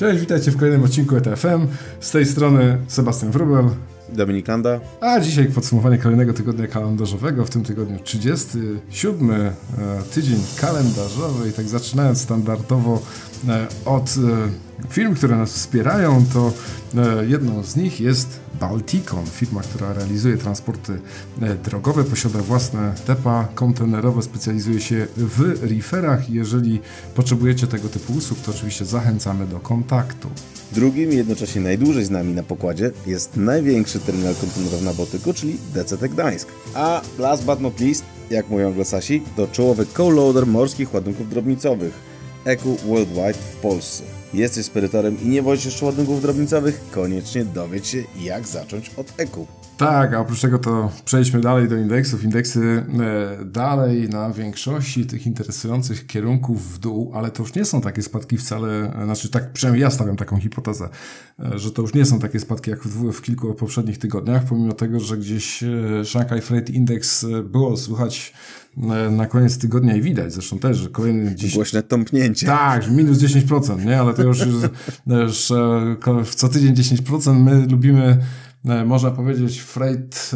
Cześć, witajcie w kolejnym odcinku ETFM. Z tej strony Sebastian Wrubel. Dominik Landa. A dzisiaj podsumowanie kolejnego tygodnia kalendarzowego, w tym tygodniu 37 e, tydzień kalendarzowy i tak zaczynając standardowo e, od e, firm, które nas wspierają, to jedną z nich jest Balticon, firma, która realizuje transporty drogowe, posiada własne depa kontenerowe, specjalizuje się w referach. Jeżeli potrzebujecie tego typu usług, to oczywiście zachęcamy do kontaktu. Drugim, jednocześnie najdłużej z nami na pokładzie, jest największy terminal kontenerowy na Botyku, czyli DCT Gdańsk. A last but not least, jak mówią anglosasi, to czołowy co-loader morskich ładunków drobnicowych EQ Worldwide w Polsce. Jesteś sperytorem i nie wozisz ładunków drobnicowych? Koniecznie dowiedz się, jak zacząć od EQ. Tak, a oprócz tego to przejdźmy dalej do indeksów. Indeksy e, dalej na większości tych interesujących kierunków w dół, ale to już nie są takie spadki wcale, e, znaczy tak przynajmniej ja stawiam taką hipotezę, e, że to już nie są takie spadki jak w, w kilku poprzednich tygodniach, pomimo tego, że gdzieś Shanghai Freight Index było słychać na koniec tygodnia i widać zresztą też, że kolejny dziś... Głośne tąpnięcie. Tak, minus 10%, nie? Ale to już, już, już co tydzień 10%. My lubimy można powiedzieć Freight,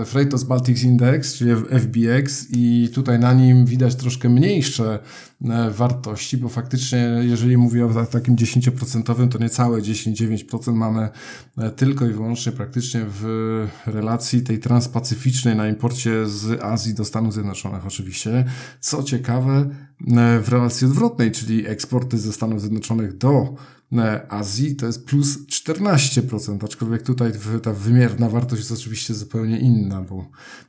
e, Freightos Baltics Index, czyli FBX i tutaj na nim widać troszkę mniejsze e, wartości, bo faktycznie jeżeli mówię o takim 10%, to niecałe 10-9% mamy tylko i wyłącznie praktycznie w relacji tej transpacyficznej na imporcie z Azji do Stanów Zjednoczonych oczywiście. Co ciekawe, w relacji odwrotnej, czyli eksporty ze Stanów Zjednoczonych do Azji to jest plus 14%, aczkolwiek tutaj ta wymierna wartość jest oczywiście zupełnie inna, bo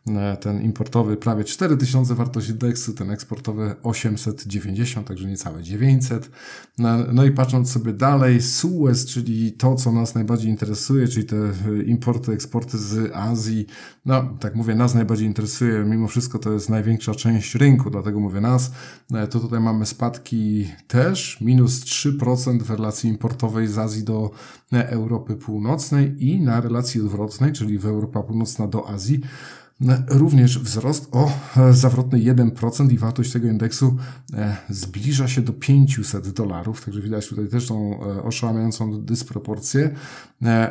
e, ten importowy prawie 4000 wartość indeksu, ten eksportowy 890, także niecałe 900. No, no i patrząc sobie dalej, Suez, czyli to, co nas najbardziej interesuje, czyli te e, importy, eksporty z Azji, no tak mówię, nas najbardziej interesuje, mimo wszystko to jest największa część rynku, dlatego mówię nas, e, to tutaj mamy spadki też, minus 3% w relacji importowej z Azji do e, Europy Północnej i na relacji odwrotnej, czyli w Europa Północna do Azji, również wzrost o e, zawrotny 1% i wartość tego indeksu zbliża się do 500 dolarów, także widać tutaj też tą oszałamiającą dysproporcję.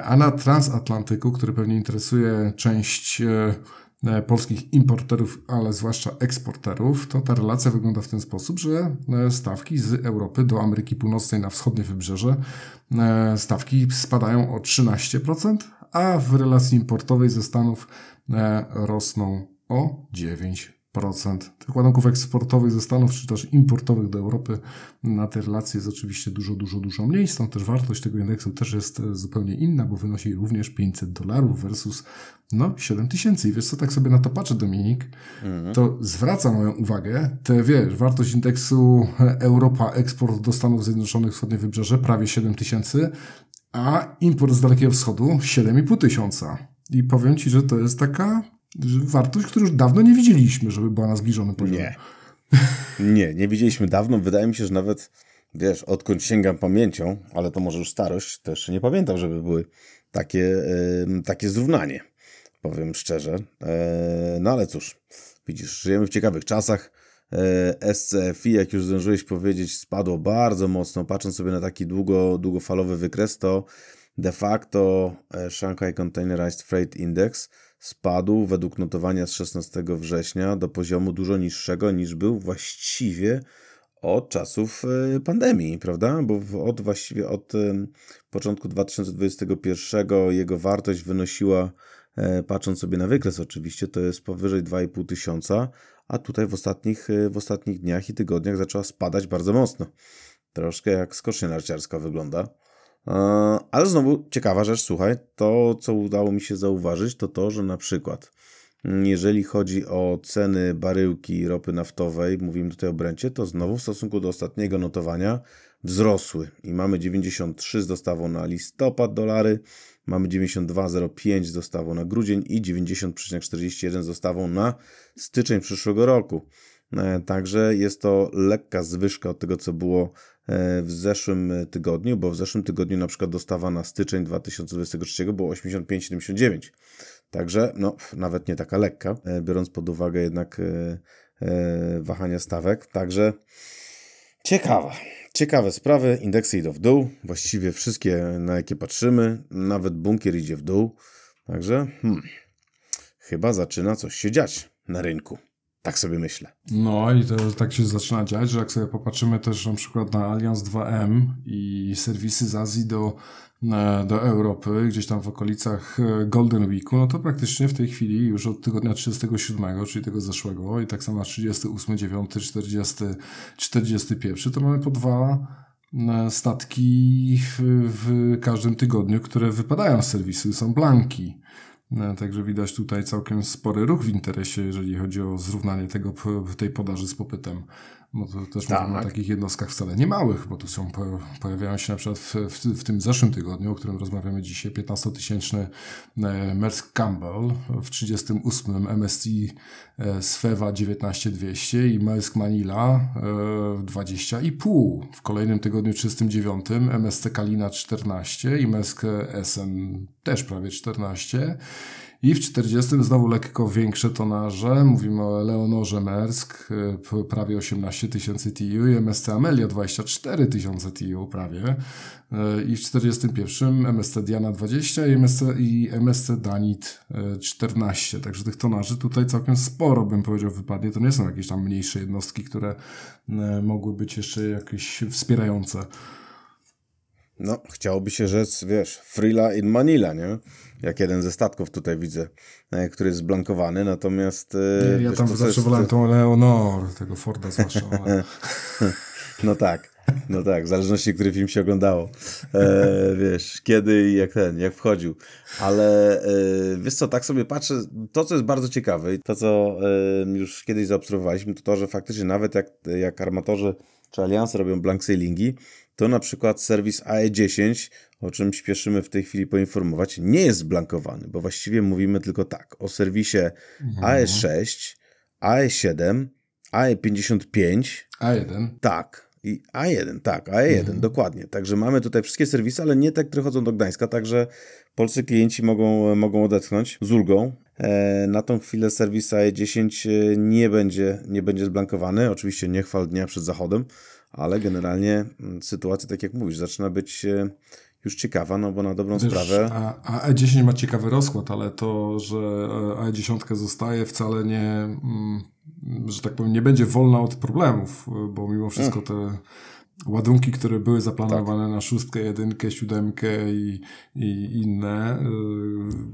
A na transatlantyku, który pewnie interesuje część E, polskich importerów, ale zwłaszcza eksporterów, to ta relacja wygląda w ten sposób, że e, stawki z Europy do Ameryki Północnej na wschodnie wybrzeże e, stawki spadają o 13%, a w relacji importowej ze Stanów rosną o 9% tych ładunków eksportowych ze Stanów, czy też importowych do Europy na te relacje jest oczywiście dużo, dużo, dużo mniej. Stąd też wartość tego indeksu też jest e, zupełnie inna, bo wynosi również 500 dolarów versus no 7 tysięcy. I wiesz co, tak sobie na to patrzę, Dominik, mhm. to zwraca moją uwagę, te wiesz, wartość indeksu Europa, eksport do Stanów Zjednoczonych, wschodnie wybrzeże, prawie 7 tysięcy, a import z Dalekiego Wschodu 7,5 tysiąca. I powiem Ci, że to jest taka wartość, którą już dawno nie widzieliśmy, żeby była na zbliżonym poziomie. Nie. Nie, nie widzieliśmy dawno. Wydaje mi się, że nawet, wiesz, odkąd sięgam pamięcią, ale to może już starość, też nie pamiętam, żeby były takie, yy, takie zrównanie. Powiem szczerze. Yy, no ale cóż, widzisz, żyjemy w ciekawych czasach. Yy, SCFI, jak już zdążyłeś powiedzieć, spadło bardzo mocno. Patrząc sobie na taki długo, długofalowy wykres, to de facto Shanghai Containerized Freight Index spadł według notowania z 16 września do poziomu dużo niższego niż był właściwie od czasów e, pandemii, prawda? Bo od właściwie od początku 2021 jego wartość wynosiła, e, patrząc sobie na wykres oczywiście, to jest powyżej 2,5 tysiąca, a tutaj w ostatnich, e, w ostatnich dniach i tygodniach zaczęła spadać bardzo mocno. Troszkę jak skocznia narciarska wygląda. E, ale znowu ciekawa rzecz, słuchaj, to co udało mi się zauważyć, to to, że na przykład mm, jeżeli chodzi o ceny baryłki ropy naftowej, mówimy tutaj o Brencie, to znowu w stosunku do ostatniego notowania wzrosły i mamy 93 z dostawą na listopad dolary, mamy 92,05 z dostawą na grudzień i 90,41 z dostawą na styczeń przyszłego roku. E, także jest to lekka zwyżka od tego, co było w zeszłym tygodniu, bo w zeszłym tygodniu na przykład dostawa na styczeń 2023 było 85,79. Także no, nawet nie taka lekka, e, biorąc pod uwagę jednak wahania stawek. Także ciekawa, ciekawe sprawy, indeksy idą w dół, właściwie wszystkie na jakie patrzymy, nawet bunkier idzie w dół, także hmm, chyba zaczyna coś się dziać na rynku. Tak sobie myślę. No i to tak się zaczyna dziać, że jak sobie popatrzymy też na przykład na Allianz 2M i serwisy z Azji do, do Europy, gdzieś tam w okolicach e, Golden Weeku, no to praktycznie w tej chwili już od tygodnia 37, czyli tego zeszłego i tak samo na 38, 9, 40, 41, to mamy po dwa e, statki w, w każdym tygodniu, które wypadają z serwisu, są blanki. No, także widać tutaj całkiem spory ruch w interesie, jeżeli chodzi o zrównanie tego, tej podaży z popytem. No to też tak. mówimy o takich jednostkach wcale nie małych, bo tu są, pojawiają się na przykład w, w, w tym zeszłym tygodniu, o którym rozmawiamy dzisiaj, 15-tysięczny e, Maersk Campbell, w 38 MSC e, Sfewa 19200 i Maersk Manila 20,5. E, w kolejnym tygodniu 39 MSC Kalina 14 i Maersk SN też prawie 14. I w 40 znowu lekko większe tonaże. Mówimy o Leonorze Mersk, y, prawie 18 tysięcy TU i MSC Amelia 24 tysiące TU prawie. Y, I w 41 MSC Diana 20 i MSC, i MSC Danit 14. Y, Także tych tonaży tutaj całkiem sporo bym powiedział wypadnie. To nie są jakieś tam mniejsze jednostki, które mogły być jeszcze jakieś wspierające. No, chciałoby się rzec, wiesz, Frila in Manila, nie? Jak jeden ze statków tutaj widzę, e, który jest zblankowany, natomiast... E, nie, ja wiesz, tam zawsze jest... wolałem tą Leonor, tego Forda zwłaszcza. no tak, no tak, w zależności, który film się oglądało. E, wiesz, kiedy i jak ten, jak wchodził. Ale e, wiesz co, tak sobie patrzę, to co jest bardzo ciekawe i to co e, już kiedyś zaobserwowaliśmy, to to, że faktycznie nawet jak, jak armatorzy czy aliansy robią blank sailingi, to na przykład serwis AE10, o czym śpieszymy w tej chwili poinformować, nie jest zblankowany, bo właściwie mówimy tylko tak o serwisie mhm. AE6, AE7, AE55. A1. Tak. I A1, tak, A1, mhm. dokładnie. Także mamy tutaj wszystkie serwisy, ale nie te, które chodzą do Gdańska, także polscy klienci mogą, mogą odetchnąć z ulgą. E, na tą chwilę serwis AE10 e, nie będzie, nie będzie zblankowany. Oczywiście nie chwal dnia przed zachodem, ale generalnie mm, sytuacja, tak jak mówisz, zaczyna być e, już ciekawa, no bo na dobrą Wiesz, sprawę. A, a E10 ma ciekawy rozkład, ale to, że E10 zostaje wcale nie, mm, że tak powiem, nie będzie wolna od problemów, bo mimo wszystko te ładunki, które były zaplanowane tak. na szóstkę, jedynkę, siódemkę i, i inne,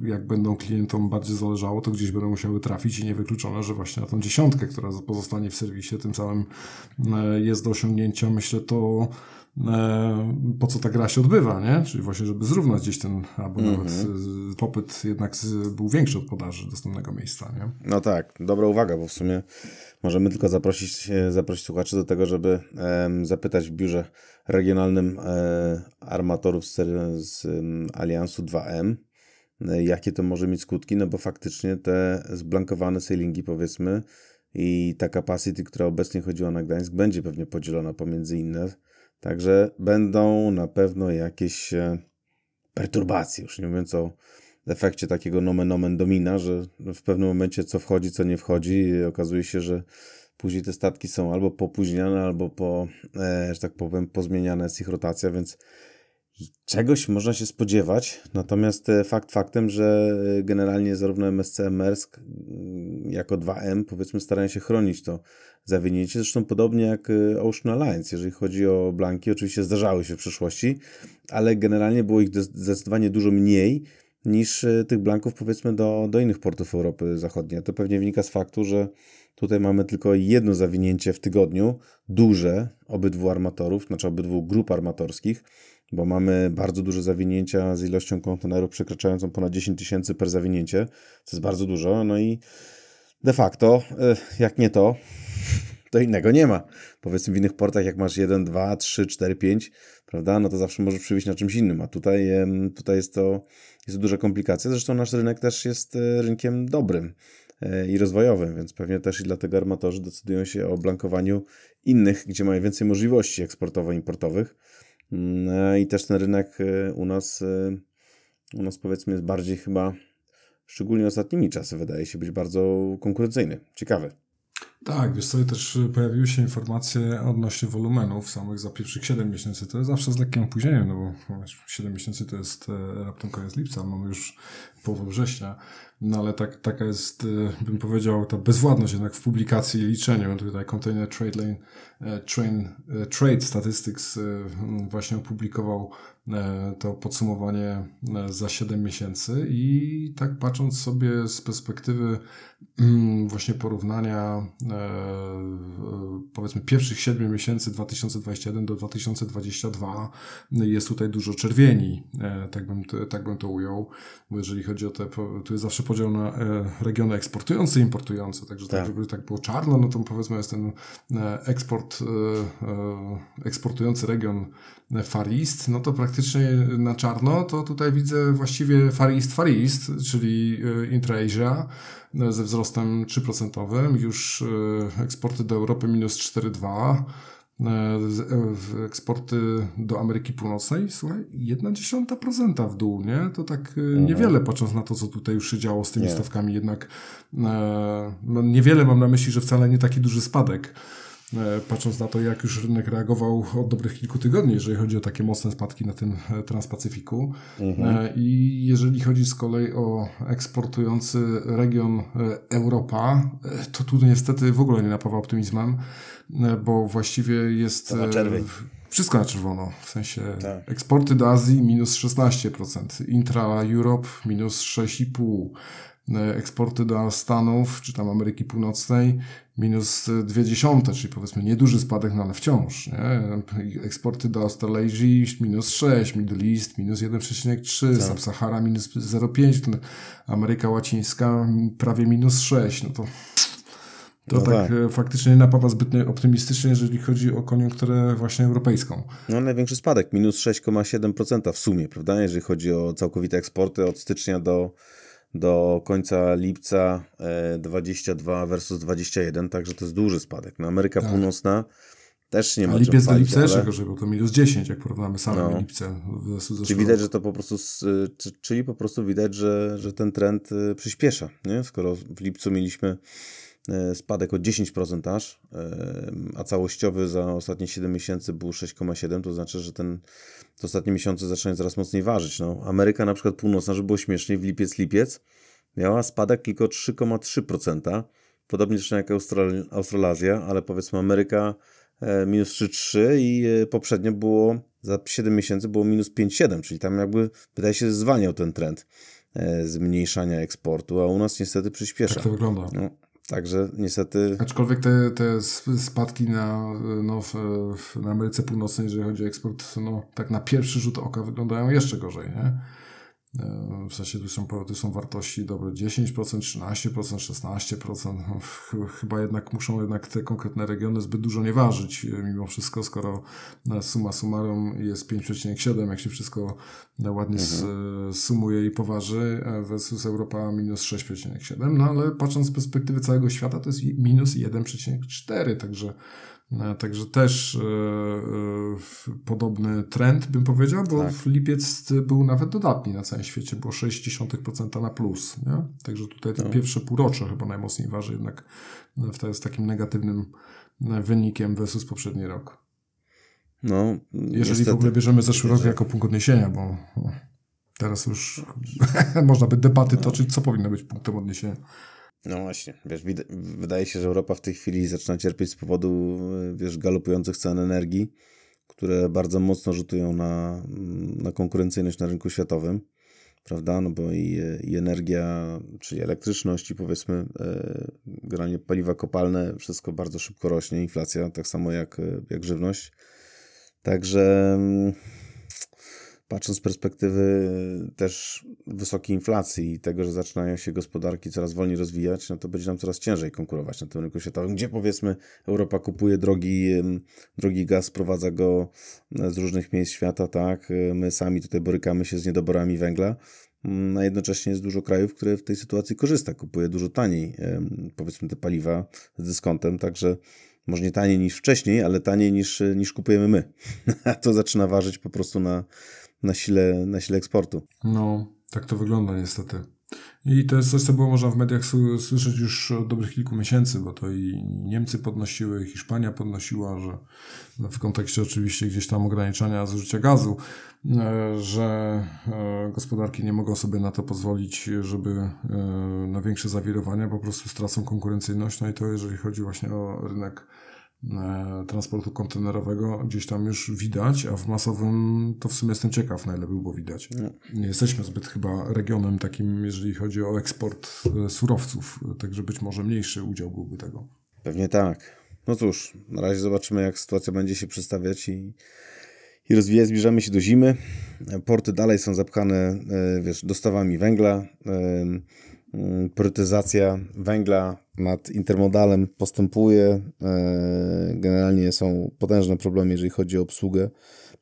y, jak będą klientom bardziej zależało, to gdzieś będą musiały trafić i niewykluczone, że właśnie na tą dziesiątkę, która pozostanie w serwisie, tym samym y, jest do osiągnięcia, myślę, to E, po co ta gra się odbywa, nie? Czyli właśnie, żeby zrównać gdzieś ten, albo mm -hmm. nawet popyt jednak był większy od podaży dostępnego miejsca, nie? No tak, dobra uwaga, bo w sumie możemy tylko zaprosić, zaprosić słuchaczy do tego, żeby zapytać w biurze regionalnym e, armatorów z, z Aliansu 2M, e, jakie to może mieć skutki, no bo faktycznie te zblankowane sailingi powiedzmy i ta capacity, która obecnie chodziła na Gdańsk, będzie pewnie podzielona pomiędzy inne. Także będą na pewno jakieś e, perturbacje, już nie mówiąc o efekcie takiego nomen omen domina, że w pewnym momencie co wchodzi, co nie wchodzi okazuje się, że później te statki są albo popóźniane, albo po, e, że tak powiem, pozmieniane jest ich rotacja, więc czegoś można się spodziewać. Natomiast e, fakt faktem, że generalnie zarówno MSC, Maersk mm, jako 2M powiedzmy starają się chronić to zawinięcie. Zresztą podobnie jak Ocean Alliance, jeżeli chodzi o blanki. Oczywiście zdarzały się w przeszłości, ale generalnie było ich zdecydowanie dużo mniej niż y, tych blanków powiedzmy do, do innych portów Europy Zachodniej. To pewnie wynika z faktu, że tutaj mamy tylko jedno zawinięcie w tygodniu, duże obydwu armatorów, znaczy obydwu grup armatorskich, bo mamy bardzo duże zawinięcia z ilością kontenerów przekraczającą ponad 10 tysięcy per zawinięcie, co jest bardzo dużo, no i de facto, y, jak nie to, to innego nie ma. Powiedzmy w innych portach, jak masz 1, 2, 3, 4, 5, prawda, no to zawsze możesz przywieźć na czymś innym, a tutaj, tutaj jest, to, jest to duża komplikacja. Zresztą nasz rynek też jest e, rynkiem dobrym e, i rozwojowym, więc pewnie też i dlatego armatorzy decydują się o blankowaniu innych, gdzie mają więcej możliwości eksportowo-importowych. Mm, e, I też ten rynek u nas, u nas powiedzmy jest bardziej chyba, szczególnie ostatnimi czasy, wydaje się być bardzo konkurencyjny. Ciekawy. Tak, wiesz sobie też pojawiły się informacje odnośnie wolumenów samych za pierwszych 7 miesięcy. To jest zawsze z lekkim opóźnieniem, no bo 7 miesięcy to jest e, raptem koniec lipca, mamy już połowę września. No ale tak, taka jest, e, bym powiedział, ta bezwładność jednak w publikacji i liczeniu. Tutaj Container Trade Lane, e, train, Trade Statistics właśnie opublikował to podsumowanie za 7 miesięcy i tak patrząc sobie z perspektywy mm, właśnie porównania powiedzmy pierwszych 7 miesięcy 2021 do 2022 jest tutaj dużo czerwieni, tak bym, tak bym to ujął, bo jeżeli chodzi o te, tu jest zawsze podział na regiony eksportujące i importujące, także tak. tak, żeby tak było czarno, no to powiedzmy jest ten eksport, eksportujący region Far East, no to praktycznie na czarno, to tutaj widzę właściwie Far East, Far East, czyli Intra-Asia, ze wzrostem 3%, już e, eksporty do Europy minus 4,2%, e, eksporty do Ameryki Północnej, słuchaj, 1,1% w dół, nie? To tak e, mhm. niewiele patrząc na to, co tutaj już się działo z tymi nie. stawkami, jednak no, niewiele mam na myśli, że wcale nie taki duży spadek. E, patrząc na to, jak już rynek reagował od dobrych kilku tygodni, jeżeli chodzi o takie mocne spadki na tym e, Transpacyfiku. Mhm. E, I jeżeli chodzi z kolei o eksportujący region Europa, to tu niestety w ogóle nie napawa optymizmem, bo właściwie jest... To na czerwień. Wszystko na czerwono, w sensie tak. eksporty do Azji minus 16%, intra-Europe minus 6,5%, eksporty do Stanów, czy tam Ameryki Północnej, minus 0,2, czyli powiedzmy nieduży spadek, no ale wciąż. Nie? Eksporty do Australazji minus 6, Middle East minus 1,3, tak. Sub-Sahara minus 0,5, Ameryka Łacińska prawie minus 6. No to to no tak, tak, faktycznie nie napawa zbytnio optymistycznie, jeżeli chodzi o koniunkturę właśnie europejską. No największy spadek, minus 6,7% w sumie, prawda? Jeżeli chodzi o całkowite eksporty od stycznia do do końca lipca 22 e, versus 21, także to jest duży spadek. No, Ameryka tak. Północna też nie ma. A lipiec do lipca jeszcze gorzej, bo to minus 10, jak porównamy same no. lipce Czyli widać, że to po prostu, czyli po prostu widać, że, że ten trend e, przyspiesza, nie? Skoro w lipcu mieliśmy e, spadek o 10% aż, a całościowy za ostatnie 7 miesięcy był 6,7, to znaczy, że ten te ostatnie miesiące zaczynają coraz mocniej ważyć. No, Ameryka na przykład północna, żeby było śmiesznie, w lipiec-lipiec miała spadek tylko 3,3%. Podobnie zresztą jak Austral Australazja, ale powiedzmy Ameryka e, minus 3,3 i e, poprzednio było za 7 miesięcy było minus 5,7, czyli tam jakby wydaje się zwalniał ten trend e, zmniejszania eksportu, a u nas niestety przyspiesza. Tak to wygląda. No, Także niestety. Aczkolwiek te, te spadki na, no, w, na Ameryce Północnej, jeżeli chodzi o eksport, no, tak na pierwszy rzut oka wyglądają jeszcze gorzej, nie? W sensie tu są, tu są wartości dobre 10%, 13%, 16%. No, chyba jednak muszą jednak te konkretne regiony zbyt dużo nie ważyć e, mimo wszystko, skoro suma summarum jest 5,7, jak się wszystko ładnie mhm. sumuje i poważy e, versus Europa minus 6,7. No ale patrząc z perspektywy całego świata to jest minus 1,4, także E, także też e, e, podobny trend bym powiedział, bo tak. w lipiec był nawet dodatni na całym świecie, było 0,6% na plus. Nie? Także tutaj to no. pierwsze półrocze chyba najmocniej waży jednak w z takim negatywnym wynikiem versus poprzedni rok. No, Jeżeli niestety. w ogóle bierzemy zeszły rok jako punkt odniesienia, bo teraz już można by debaty toczyć, co powinno być punktem odniesienia. No właśnie, wiesz, wydaje się, że Europa w tej chwili zaczyna cierpieć z powodu, wiesz, galopujących cen energii, które bardzo mocno rzutują na, na konkurencyjność na rynku światowym, prawda? No bo i, i energia, czyli elektryczność i powiedzmy e, granie paliwa kopalne, wszystko bardzo szybko rośnie, inflacja tak samo jak, jak żywność. Także mm, patrząc z perspektywy też wysokiej inflacji i tego, że zaczynają się gospodarki coraz wolniej rozwijać, no to będzie nam coraz ciężej konkurować na tym rynku światowym, gdzie powiedzmy Europa kupuje drogi, drogi gaz, sprowadza go e, z różnych miejsc świata, tak, e, my sami tutaj borykamy się z niedoborami węgla, mm, a jednocześnie jest dużo krajów, które w tej sytuacji korzysta, kupuje dużo taniej, powiedzmy, te paliwa z dyskontem, także może nie taniej niż wcześniej, ale taniej niż, niż kupujemy my. to zaczyna ważyć po prostu na, na sile, na sile eksportu. No, tak to wygląda niestety. I to jest coś, co było można w mediach słyszeć już od dobrych kilku miesięcy, bo to i Niemcy podnosiły, i Hiszpania podnosiła, że w kontekście oczywiście gdzieś tam ograniczania zużycia gazu, e, że e, gospodarki nie mogą sobie na to pozwolić, żeby e, na większe zawirowania po prostu stracą konkurencyjność. No i to jeżeli chodzi właśnie o rynek transportu kontenerowego gdzieś tam już widać, a w masowym to w sumie jestem ciekaw, na ile by było widać. No. Nie jesteśmy zbyt chyba regionem takim, jeżeli chodzi o eksport e, surowców, także być może mniejszy udział byłby tego. Pewnie tak. No cóż, na razie zobaczymy, jak sytuacja będzie się przedstawiać i, i rozwijać. Zbliżamy się do zimy. Porty dalej są zapchane, e, wiesz, dostawami węgla. Mm, priorytetyzacja węgla nad intermodalem postępuje. E, generalnie są potężne problemy, jeżeli chodzi o obsługę.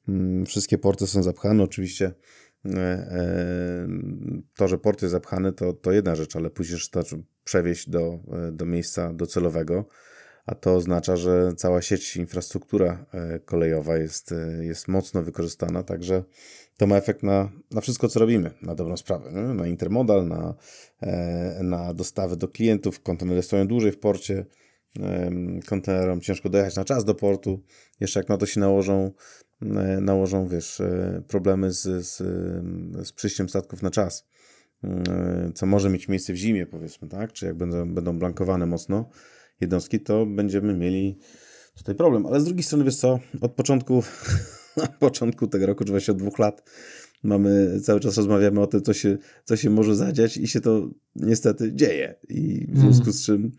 Mm, wszystkie porty są zapchane. Oczywiście e, e, to, że port jest zapchany, to, to jedna rzecz, ale pójdziesz to przewieźć do, do miejsca docelowego, a to oznacza, że cała sieć, infrastruktura kolejowa jest, jest mocno wykorzystana, także to ma efekt na, na wszystko, co robimy, na dobrą sprawę. Nie? Na intermodal, na, e, na dostawy do klientów. Kontenery stoją dłużej w porcie. Kontenerom ciężko dojechać na czas do portu. Jeszcze jak na to się nałożą, e, nałożą wiesz, e, problemy z, z, z przyjściem statków na czas, co może mieć miejsce w zimie, powiedzmy, tak? Czy jak będą, będą blankowane mocno jednostki, to będziemy mieli tutaj problem. Ale z drugiej strony, wiesz co, od początku na początku tego roku, czy właśnie od dwóch lat, mamy, cały czas rozmawiamy o tym, co się, co się może zadziać i się to niestety dzieje. I w związku z czym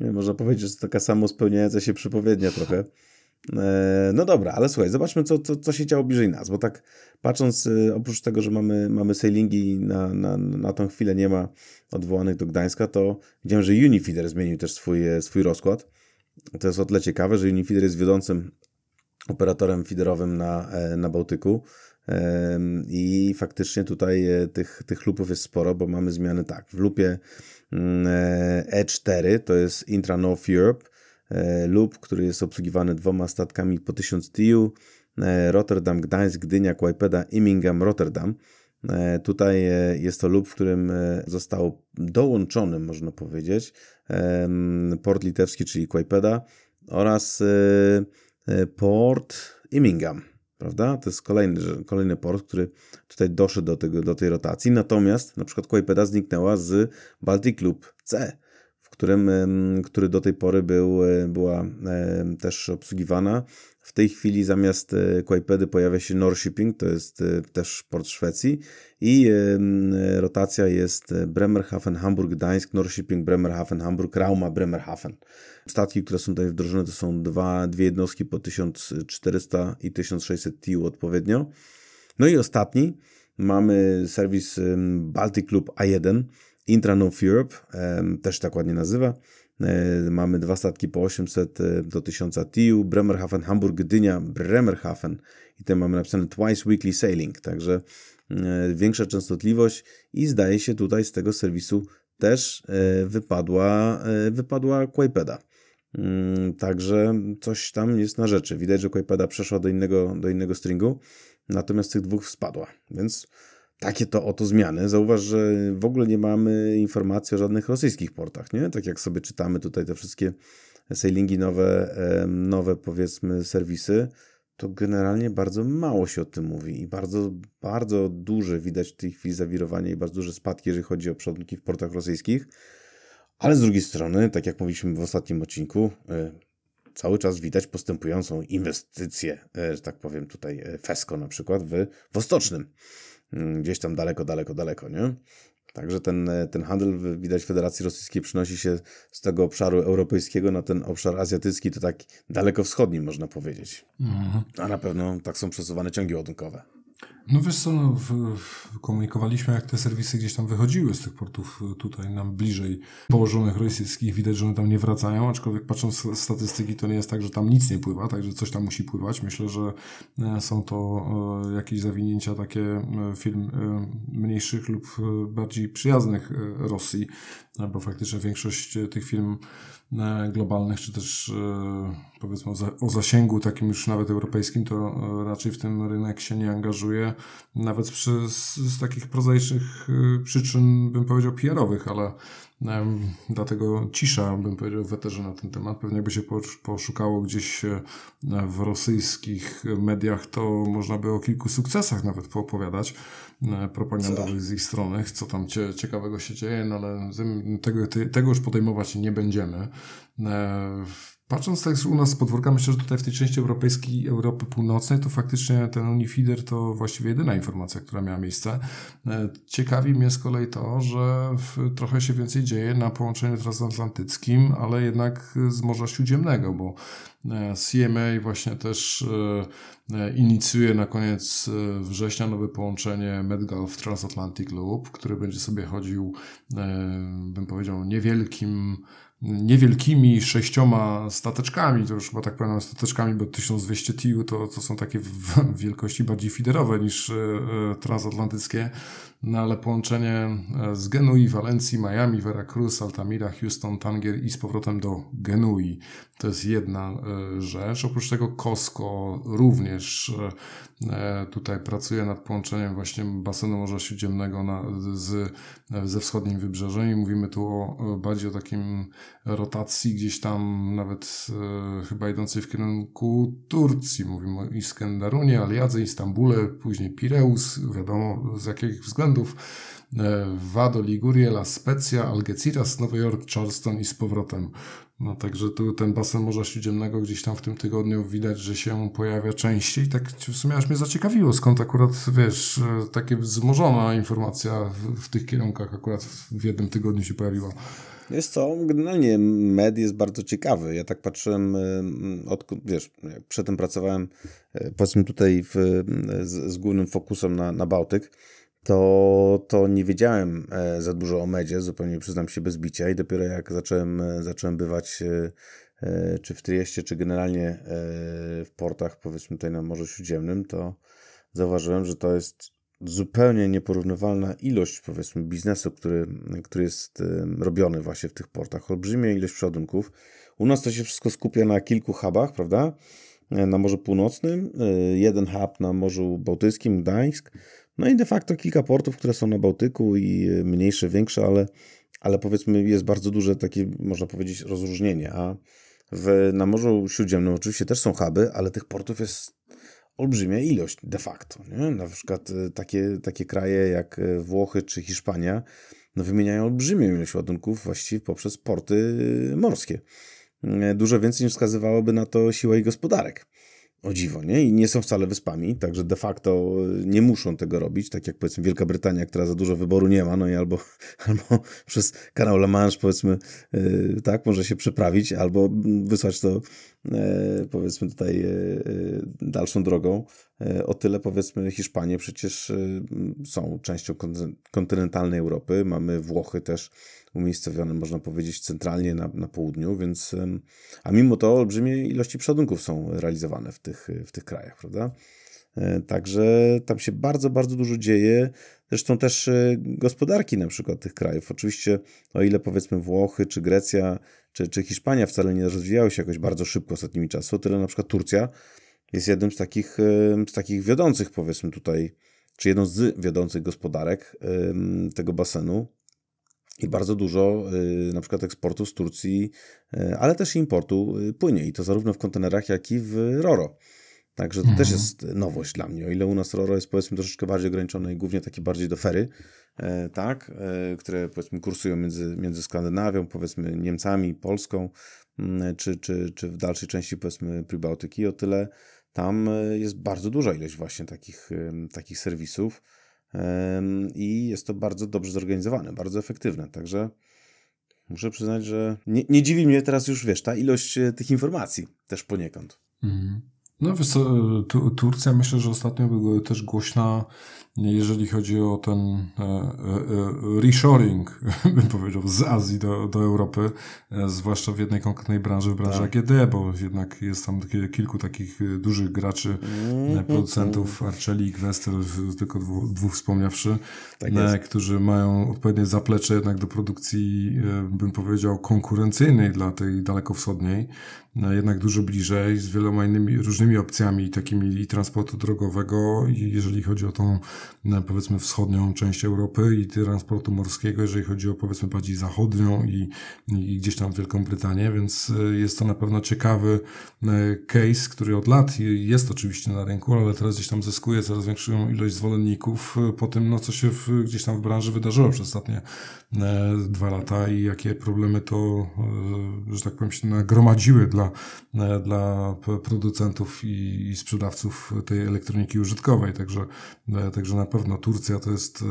można powiedzieć, że to taka samo spełniająca się przepowiednia trochę. E, no dobra, ale słuchaj, zobaczmy, co, co, co się działo bliżej nas, bo tak patrząc, e, oprócz tego, że mamy, mamy sailingi na, na, na tą chwilę nie ma odwołanych do Gdańska, to widziałem, że Unifeeder zmienił też swój, e, swój rozkład. To jest o tyle ciekawe, że Unifeeder jest wiodącym operatorem feederowym na, e, na Bałtyku. I faktycznie tutaj e, tych, tych lupów jest sporo, bo mamy zmiany tak. W lupie E4 mm, e to jest Intra North Europe, lup, który jest obsługiwany dwoma statkami po 1000 TIU, Rotterdam, Gdańsk, Gdynia, Kłajpeda, Immingham, Rotterdam. Tutaj jest to lub, w którym został dołączony, można powiedzieć, port litewski, czyli Kłajpeda oraz port Immingham, prawda? To jest kolejny, kolejny port, który tutaj doszedł do, tego, do tej rotacji. Natomiast na przykład Kłajpeda zniknęła z Baltic Club C, w którym, który do tej pory był, e, była też obsługiwana. W tej chwili zamiast e, Kłajpedy pojawia się Norshipping, to jest też port Szwecji i rotacja jest Bremerhaven, Hamburg, Gdańsk, Norshipping, Bremerhaven, Hamburg, Rauma, Bremerhaven. Statki, które są tutaj wdrożone, to są dwa, dwie jednostki po 1400 i 1600 TIU odpowiednio. No i ostatni mamy serwis Baltic Club A1 Intra-North Europe, też tak ładnie nazywa. E, mamy dwa statki po 800 e, do 1000 TIU, Bremerhaven, Hamburg, Gdynia, Bremerhaven i tutaj mamy napisane Twice Weekly Sailing, także e, większa częstotliwość i zdaje się tutaj z tego serwisu też wypadła, wypadła Quaipeda. Mm, także coś tam jest na rzeczy. Widać, że Quaipeda przeszła do innego, do innego stringu, natomiast tych dwóch spadła. Więc takie to oto zmiany. Zauważ, że w ogóle nie mamy informacji o żadnych rosyjskich portach, nie? Tak jak sobie czytamy tutaj te wszystkie sailingi, nowe, nowe powiedzmy serwisy, to generalnie bardzo mało się o tym mówi i bardzo, bardzo duże widać w tej chwili zawirowanie i bardzo duże spadki, jeżeli chodzi o przodniki w portach rosyjskich. Ale z drugiej strony, tak jak mówiliśmy w ostatnim odcinku, e, cały czas widać postępującą inwestycję, e, że tak powiem tutaj e, FESCO na przykład w Wostocznym. Mm, gdzieś tam daleko, daleko, daleko, nie? Także ten, ten handel, widać, Federacji Rosyjskiej przynosi się z tego obszaru europejskiego na ten obszar azjatycki, to tak daleko wschodni, można powiedzieć. Mhm. A na pewno tak są przesuwane ciągi ładunkowe. No wiesz co, no, w, w, komunikowaliśmy jak te serwisy gdzieś tam wychodziły z tych portów e, tutaj nam bliżej położonych rosyjskich. Widać, że one tam nie wracają, aczkolwiek patrząc statystyki to nie jest tak, że tam nic nie pływa, także coś tam musi pływać. Myślę, że e, są to e, jakieś zawinięcia takie firm mniejszych lub bardziej przyjaznych Rosji, bo faktycznie większość tych firm globalnych, czy też powiedzmy o zasięgu takim już nawet europejskim, to raczej w tym rynek się nie angażuje. nawet z, z takich prozaicznych przyczyn, bym powiedział, PR-owych, ale Dlatego cisza, bym powiedział, w eterze na ten temat. Pewnie jakby się poszukało gdzieś e, w rosyjskich mediach, to można by o kilku sukcesach nawet poopowiadać e, propagandowych z ich strony, co tam ciekawego się dzieje, no ale tego, tego już podejmować nie będziemy. Patrząc tak u nas z podwórka, myślę, że tutaj w tej części europejskiej, Europy Północnej, to faktycznie ten Unifider to właściwie jedyna informacja, która miała miejsce. E, ciekawi mnie z kolei to, że trochę się więcej dzieje na połączeniu transatlantyckim, ale jednak z Morza Śródziemnego, bo e, CMA właśnie też e, inicjuje na koniec września nowe połączenie MedGulf Transatlantic Loop, który będzie sobie chodził, bym powiedział, niewielkim niewielkimi sześcioma stateczkami, to już chyba tak powiem stateczkami, bo 1200 TU to, to są takie w wielkości bardziej fiderowe niż e, e, transatlantyckie, no ale połączenie e, z Genui, Walencji, Miami, Veracruz, Altamira, Houston, Tanger i z powrotem do Genui. To jest jedna rzecz. Oprócz tego Costco również tutaj pracuje nad połączeniem właśnie basenu Morza Śródziemnego na, z, ze wschodnim wybrzeżem i mówimy tu o, bardziej o takim rotacji gdzieś tam nawet e, chyba idącej w kierunku Turcji. Mówimy o Iskenderunie, Aliadze, Istambule, później Pireus, wiadomo z jakich względów. E, Vado, Ligurie, La Spezia, Algeciras, Nowy Jork, Charleston i z powrotem. No także tu ten basen Morza Śródziemnego gdzieś tam w tym tygodniu widać, że się pojawia częściej. Tak w sumie aż mnie zaciekawiło, skąd akurat, wiesz, e, takie wzmożona informacja w, w tych kierunkach akurat w jednym tygodniu się pojawiła. Jest co, generalnie med jest bardzo ciekawy. Ja tak patrzyłem, od, wiesz, jak przedtem pracowałem, e, powiedzmy tutaj w, z, z, głównym fokusem na, na Bałtyk, to, to nie wiedziałem e, za dużo o medzie, zupełnie przyznam się bez bicia i dopiero jak zacząłem, e, zacząłem bywać czy w Trieste, czy generalnie w portach, powiedzmy tutaj na Morzu Śródziemnym, to zauważyłem, że to jest zupełnie nieporównywalna ilość, powiedzmy, biznesu, który, który jest robiony właśnie w tych portach. Olbrzymia ilość przodunków. U nas to się wszystko skupia na kilku hubach, prawda? E, na Morzu Północnym, e, jeden hub na Morzu Bałtyckim, Gdańsk, no i de facto kilka portów, które są na Bałtyku i mniejsze, większe, ale, ale powiedzmy jest bardzo duże takie, można powiedzieć, rozróżnienie. A w, na Morzu Śródziemnym oczywiście też są huby, ale tych portów jest olbrzymia ilość de facto. Nie? Na przykład e, takie, takie kraje jak e, Włochy czy Hiszpania no wymieniają olbrzymią ilość ładunków właściwie poprzez porty morskie. E, dużo więcej niż wskazywałoby na to siła i gospodarek o dziwo, nie? I nie są wcale wyspami, także de facto e, nie muszą tego robić, tak jak powiedzmy Wielka Brytania, która za dużo wyboru nie ma, no i albo, albo przez kanał La Manche powiedzmy, yy, tak, może się przeprawić, albo wysłać to yy, powiedzmy tutaj yy, dalszą drogą. O tyle powiedzmy Hiszpanie przecież są częścią kontynentalnej Europy, mamy Włochy też, umiejscowione, można powiedzieć, centralnie na, na południu, więc a mimo to olbrzymie ilości przodunków są realizowane w tych, w tych krajach, prawda? E, także tam się bardzo, bardzo dużo dzieje. Zresztą też e, gospodarki na przykład tych krajów. Oczywiście, o ile powiedzmy Włochy, czy Grecja, czy, czy Hiszpania wcale nie rozwijały się jakoś bardzo szybko ostatnimi czasy, o tyle na przykład Turcja jest jednym z takich, z takich wiodących, powiedzmy tutaj, czy jedną z wiodących gospodarek tego basenu i bardzo dużo y, na przykład eksportu z Turcji, y, ale też importu y, płynie i to zarówno w kontenerach, jak i w RORO. Także to mhm. też jest nowość dla mnie. O ile u nas RORO jest powiedzmy troszeczkę bardziej ograniczone i głównie takie bardziej do fery, e, tak, e, które powiedzmy kursują między, między Skandynawią, powiedzmy Niemcami, Polską, czy, czy, czy w dalszej części powiedzmy Pribałtyki, o tyle tam e, jest bardzo duża ilość właśnie takich, takich serwisów i jest to bardzo dobrze zorganizowane, bardzo efektywne. Także muszę przyznać, że nie, nie dziwi mnie teraz już, wiesz, ta ilość e, tych informacji też poniekąd. Mhm. No wiesz co, e, Turcja myślę, że ostatnio była też głośna jeżeli chodzi o ten e, e, e, reshoring, bym powiedział, z Azji do, do Europy, zwłaszcza w jednej konkretnej branży, w branży tak. AGD, bo jednak jest tam kilku takich dużych graczy, mm-hmm. producentów Arcelik, Wester, tylko dwóch, dwóch wspomniawszy, tak którzy mają odpowiednie zaplecze jednak do produkcji, bym powiedział, konkurencyjnej dla tej dalekowschodniej, jednak dużo bliżej, z wieloma innymi różnymi opcjami takimi i transportu drogowego, i jeżeli chodzi o tą powiedzmy wschodnią część Europy i transportu morskiego, jeżeli chodzi o powiedzmy bardziej zachodnią i, i gdzieś tam Wielką Brytanię, więc jest to na pewno ciekawy case, który od lat jest oczywiście na rynku, ale teraz gdzieś tam zyskuje coraz większą ilość zwolenników po tym, no co się w, gdzieś tam w branży wydarzyło przez ostatnie dwa lata i jakie problemy to, że tak powiem, się nagromadziły dla, dla producentów i, i sprzedawców tej elektroniki użytkowej. Także, także na pewno Turcja to jest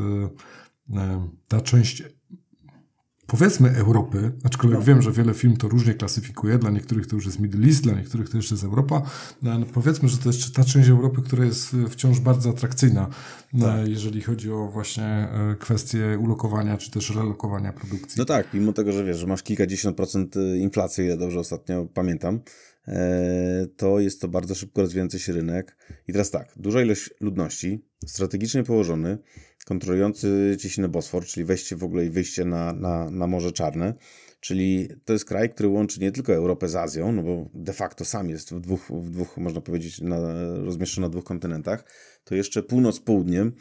ta część powiedzmy Europy, aczkolwiek no. wiem, że wiele film to różnie klasyfikuje, dla niektórych to już jest Middle East, dla niektórych to jeszcze jest Europa, no, powiedzmy, że to jest ta część Europy, która jest wciąż bardzo atrakcyjna, tak. jeżeli chodzi o właśnie e, kwestie ulokowania, czy też relokowania produkcji. No tak, mimo tego, że wiesz, że masz kilkadziesiąt procent e, inflacji, ja dobrze ostatnio pamiętam, e, to jest to bardzo szybko rozwijający się rynek. I teraz tak, duża ilość ludności, strategicznie położony, kontrolujący cieśninę Bosfor, czyli wejście w ogóle i wyjście na, na, na Morze Czarne. Czyli to jest kraj, który łączy nie tylko Europę z Azją, no bo de facto sam jest w dwóch, w dwóch można powiedzieć, na, rozmieszczony na dwóch kontynentach, to jeszcze północ południem,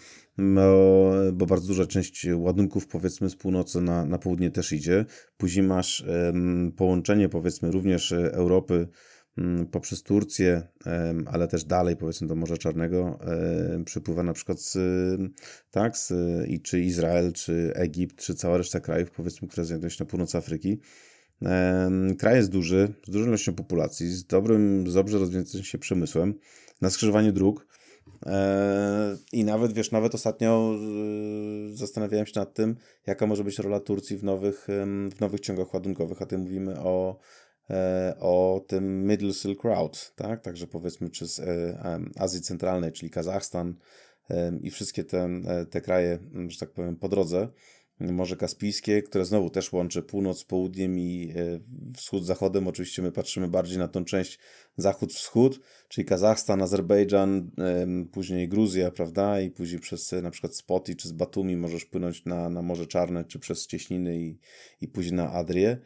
bo, bardzo duża część ładunków powiedzmy z północy na, na południe też idzie. Później masz połączenie powiedzmy również Europy poprzez Turcję, ale też dalej powiedzmy do Morza Czarnego przypływa na przykład z, tak, z, i czy Izrael, czy Egipt, czy cała reszta krajów powiedzmy, które znajdują się na północy Afryki. Kraj jest duży, z dużą ilością populacji, z dobrym, z dobrze rozwijającym się przemysłem, na skrzyżowaniu dróg. I nawet, wiesz, nawet ostatnio zastanawiałem się nad tym, jaka może być rola Turcji w nowych, w nowych ciągach ładunkowych, a ty mówimy o o tym Middle Silk Route, tak? Także powiedzmy czy z e, Azji Centralnej, czyli Kazachstan i wszystkie te, e, te kraje, że tak powiem, po drodze. Morze Kaspijskie, które znowu też łączy północ z południem i wschód zachodem. Oczywiście my patrzymy bardziej na tą część zachód-wschód, czyli Kazachstan, Azerbejdżan, później Gruzja, prawda? I później przez na przykład Spoti czy z Batumi możesz płynąć na, na Morze Czarne, czy przez Cieśniny i, i później na Adrię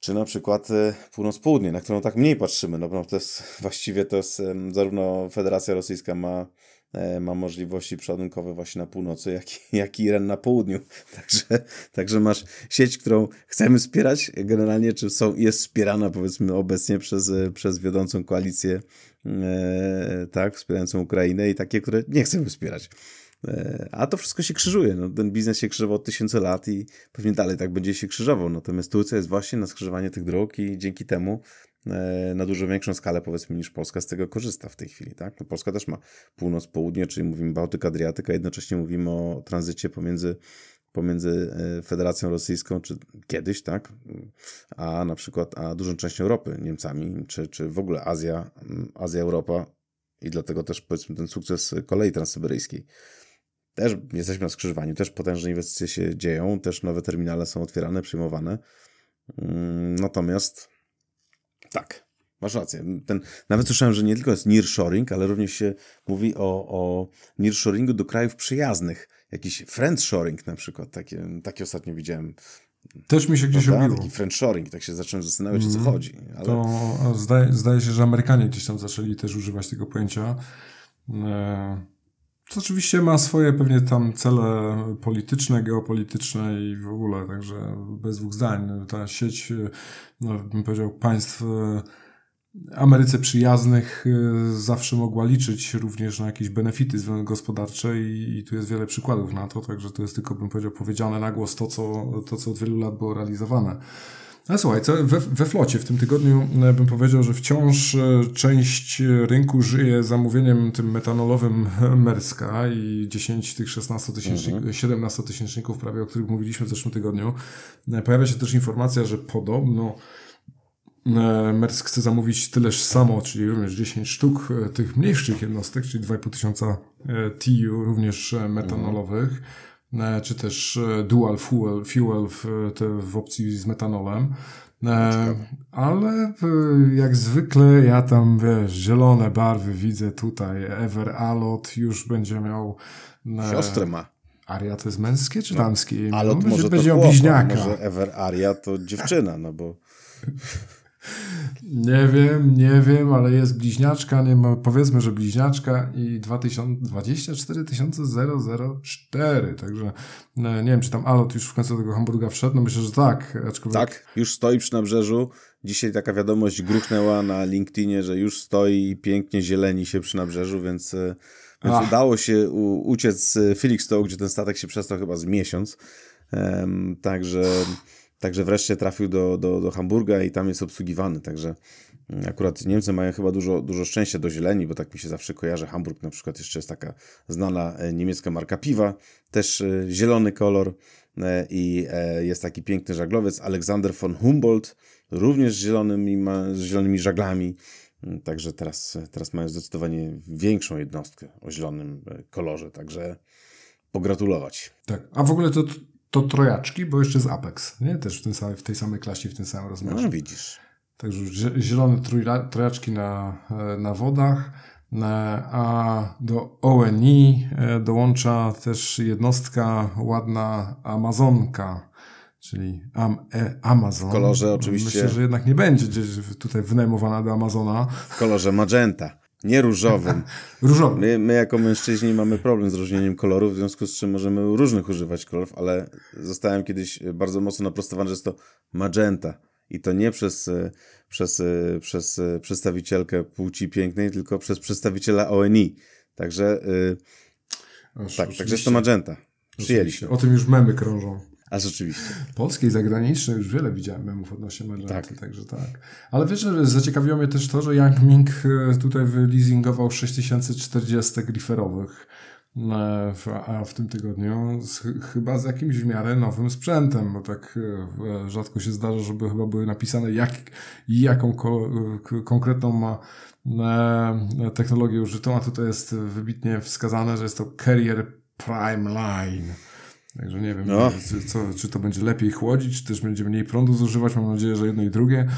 czy na przykład e, północ-południe, na którą tak mniej patrzymy, no bo to jest właściwie to jest zarówno Federacja Rosyjska ma, e, ma możliwości przeładunkowe właśnie na północy, jak, jak i Iran na południu. Także, także masz sieć, którą chcemy wspierać, generalnie czy są, jest wspierana powiedzmy obecnie przez, e, przez wiodącą koalicję e, tak, wspierającą Ukrainę i takie, które nie chcemy wspierać. E, a to wszystko się krzyżuje. No, ten biznes się krzyżował od tysięcy lat i pewnie dalej tak będzie się krzyżował. Natomiast Turcja jest właśnie na skrzyżowanie tych dróg i dzięki temu e, na dużo większą skalę, powiedzmy, niż Polska z tego korzysta w tej chwili. Tak? No, Polska też ma północ, południe, czyli mówimy Bałtyk, Adriatyk, a jednocześnie mówimy o tranzycie pomiędzy pomiędzy e, Federacją Rosyjską, czy kiedyś, tak, a na przykład a dużą częścią Europy, Niemcami, czy, czy w ogóle Azja, Azja, Europa i dlatego też powiedzmy ten sukces kolei transsyberyjskiej też jesteśmy na skrzyżowaniu, też potężne inwestycje się dzieją, też nowe terminale są otwierane, przyjmowane. Mm, natomiast tak, masz rację. Ten, nawet słyszałem, że nie tylko jest nearshoring, ale również się mówi o, o nearshoringu do krajów przyjaznych. Jakiś friendshoring na przykład, takie, takie ostatnio widziałem. Też mi się gdzieś no, Taki friendshoring, tak się zacząłem zastanawiać, mm, o co mhm. chodzi. Ale... To zdaje, zdaje się, że Amerykanie gdzieś tam zaczęli też używać tego pojęcia. E co oczywiście ma swoje pewnie tam cele polityczne, geopolityczne i w ogóle, także bez dwóch zdań. Ta sieć, no, bym powiedział, państw e, Ameryce przyjaznych e, zawsze mogła liczyć również na jakieś benefity gospodarcze i, i tu jest wiele przykładów na to, także to jest tylko, bym powiedział, powiedziane na głos to, co, to, co od wielu lat było realizowane. A słuchaj, co we, we flocie w tym tygodniu e, bym powiedział, że wciąż e, część rynku żyje zamówieniem tym metanolowym Merska i 10 tych 16 tysięczników, mhm. 17 tysięczników prawie, o których mówiliśmy w zeszłym tygodniu. E, pojawia się też informacja, że podobno Mersk chce zamówić tyleż samo, czyli również 10 sztuk tych mniejszych jednostek, czyli 2,5 tysiąca TU, również metanolowych. Mhm. E, czy też e, dual fuel, fuel w, te, w opcji z metanolem. E, ale jak zwykle ja tam, wiesz, zielone barwy widzę tutaj. Ever Alot już będzie miał... Siostrę ma. Aria to jest męskie czy no, damskie? Alot no, może będzie, to będzie chłopak, bliźniaka. Może Ever Aria to dziewczyna, no bo... Nie wiem, nie wiem, ale jest bliźniaczka, nie ma, powiedzmy, że bliźniaczka i 2024 004, także nie, nie wiem, czy tam Alot już w końcu tego Hamburga wszedł, no myślę, że tak. Aczkolwiek... Tak, już stoi przy nabrzeżu. Dzisiaj taka wiadomość gruchnęła na LinkedInie, że już stoi i pięknie zieleni się przy nabrzeżu, więc, e, więc udało się u, uciec z Felixstowe, gdzie ten statek się przestał chyba z miesiąc. Um, także Także wreszcie trafił do, do, do Hamburga i tam jest obsługiwany. Także mm, akurat Niemcy mają chyba dużo, dużo szczęścia do zieleni, bo tak mi się zawsze kojarzy. Hamburg na przykład jeszcze jest taka znana e, niemiecka marka piwa, też e, zielony kolor e, i jest taki piękny żaglowiec Alexander von Humboldt, również z zielonymi, z zielonymi żaglami. Mm, także teraz, teraz mają zdecydowanie większą jednostkę o zielonym kolorze, także pogratulować. Tak, a w ogóle to to trojaczki, bo jeszcze jest Apex, nie? Też w, tym samej, w tej samej klasie, w tym samym rozmiarze. No widzisz. Także zielone trojaczki na, e, na wodach, e, a do ONI e, dołącza też jednostka ładna Amazonka, czyli Am, Amazon. W kolorze oczywiście. Myślę, że jednak nie będzie gdzieś tutaj wynajmowana do Amazona. W kolorze magenta. Nie różowym. Różowym. My, my jako mężczyźni mamy problem z różnieniem kolorów, w związku z czym możemy różnych używać kolorów, ale zostałem kiedyś bardzo mocno naprostowany, że jest to magenta. I to nie przez, przez, przez przedstawicielkę płci pięknej, tylko przez przedstawiciela ONI. Także, tak, także jest to magenta. Przyjęliśmy. O tym już memy krążą. A rzeczywiście. Polskie i zagraniczne już wiele widziałem memów odnośnie Magenty, tak. także tak. Ale wiesz, że zaciekawiło mnie też to, że Yang Ming e, tutaj wyleasingował 6040 griferowych e, a w tym tygodniu z, chyba z jakimś w miarę nowym sprzętem, bo tak e, rzadko się zdarza, żeby chyba były napisane jak, jaką ko, konkretną ma technologię użytą, a tutaj jest wybitnie wskazane, że jest to Carrier Prime Line. Także nie wiem, no. co, czy to będzie lepiej chłodzić, czy też będzie mniej prądu zużywać. Mam nadzieję, że jedno i drugie.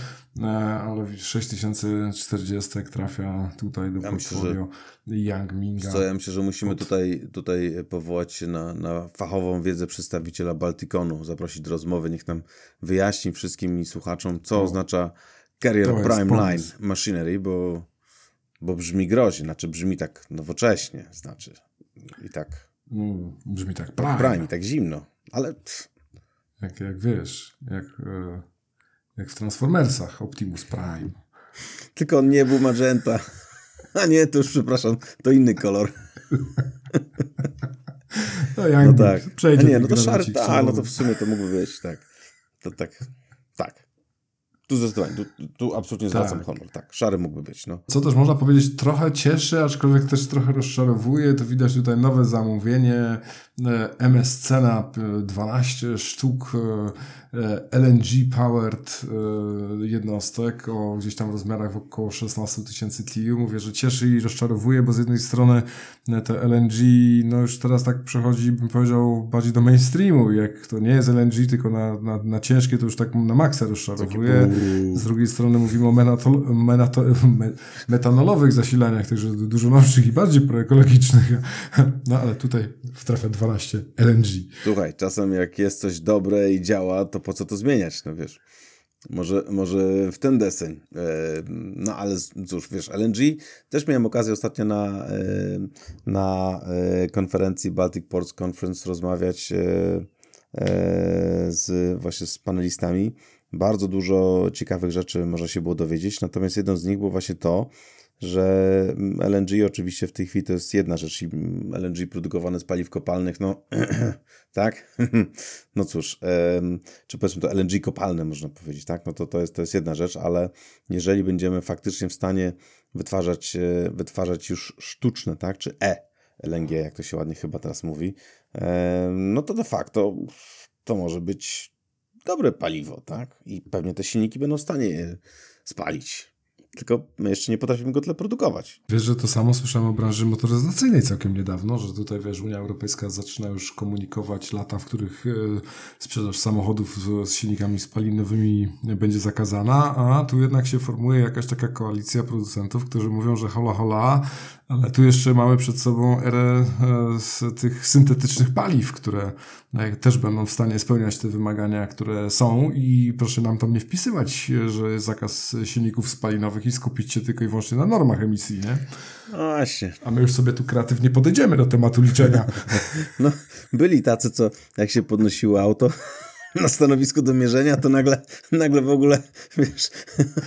E, ale 6040 trafia tutaj do ja portfolio Yang Minga. Co, ja myślę, że musimy tutaj, tutaj powołać się na, na fachową wiedzę przedstawiciela Baltikonu, zaprosić do rozmowy, niech nam wyjaśni wszystkim słuchaczom, co to, oznacza Carrier Prime Line Machinery, bo, bo brzmi groźnie, znaczy brzmi tak nowocześnie, znaczy i tak no, brzmi tak prime. Prime, tak zimno, ale... Jak, jak wiesz, jak, e, jak w Transformersach Optimus Prime. Tylko on nie był magenta. A nie, to już przepraszam, to inny kolor. No, no tak. Przejdzie A nie, no to szary, tak, no to w sumie to mógłby być, tak. To tak. Tu zdecydowanie, tu, tu absolutnie zwracam tak. honor. Tak, szary mógłby być. No. Co też można powiedzieć, trochę cieszy, aczkolwiek też trochę rozczarowuje. To widać tutaj nowe zamówienie e, MSC na 12 sztuk e, LNG powered e, jednostek o gdzieś tam rozmiarach około 16 tysięcy TIU. Mówię, że cieszy i rozczarowuje, bo z jednej strony te LNG no już teraz tak przechodzi, bym powiedział, bardziej do mainstreamu. Jak to nie jest LNG, tylko na, na, na ciężkie, to już tak na maksa rozczarowuje. Z drugiej strony mówimy o menatol, menato, metanolowych zasilaniach, także dużo nowszych i bardziej proekologicznych. No ale tutaj trafia 12 LNG. Słuchaj, czasem jak jest coś dobre i działa, to po co to zmieniać, no wiesz. Może, może w ten deseń. E, no ale cóż, wiesz, LNG też miałem okazję ostatnio na, e, na e, konferencji Baltic Ports Conference rozmawiać z, właśnie z panelistami bardzo dużo ciekawych rzeczy można się było dowiedzieć, natomiast jedną z nich było właśnie to, że LNG oczywiście w tej chwili to jest jedna rzecz i LNG produkowane z paliw kopalnych, no tak, no cóż, czy powiedzmy to LNG kopalne można powiedzieć, tak, no to, to, jest, to jest jedna rzecz, ale jeżeli będziemy faktycznie w stanie wytwarzać, e, wytwarzać już sztuczne, tak, czy E, LNG, jak to się ładnie chyba teraz mówi, no to de facto to może być dobre paliwo, tak? I pewnie te silniki będą w stanie je spalić. Tylko my jeszcze nie potrafimy go tyle produkować. Wiesz, że to samo słyszałem o branży motoryzacyjnej całkiem niedawno, że tutaj wiesz, Unia Europejska zaczyna już komunikować lata, w których e, sprzedaż samochodów z, silnikami spalinowymi będzie zakazana, a tu jednak się formuje jakaś taka koalicja producentów, którzy mówią, że hola hola, Ale tu jeszcze mamy przed sobą erę e, z tych syntetycznych paliw, które e, też będą w stanie spełniać te wymagania, które są i proszę nam tam nie wpisywać, że jest zakaz silników spalinowych i skupić się tylko i wyłącznie na normach emisji, nie? No właśnie. A my już sobie tu kreatywnie podejdziemy do tematu liczenia. No, byli tacy, co jak się podnosiło auto, na stanowisku do mierzenia, to nagle, nagle w ogóle, wiesz,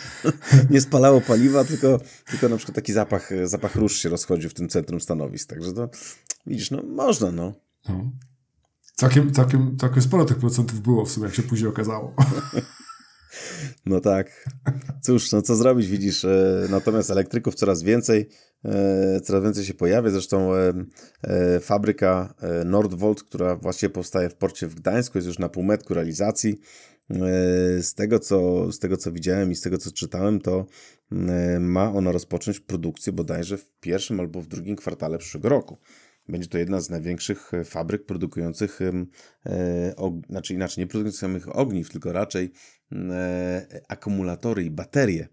nie spalało paliwa, tylko, tylko na przykład taki zapach, zapach róż się rozchodził w tym centrum stanowisk. Także to, widzisz, no można, no. no. Całkiem, całkiem, całkiem sporo tych procentów było w sumie, jak się później okazało. No tak. Cóż, no co zrobić, widzisz. E, natomiast elektryków coraz więcej, e, coraz więcej się pojawia. Zresztą e, fabryka Nordvolt, która właśnie powstaje w porcie w Gdańsku, jest już na półmetku realizacji. Z tego, co, z tego, co widziałem i z tego, co czytałem, to ma ona rozpocząć produkcję bodajże w pierwszym albo w drugim kwartale przyszłego roku. Będzie to jedna z największych fabryk produkujących, e, og, znaczy inaczej, nie produkujących samych ogniw, tylko raczej akumulatory i baterie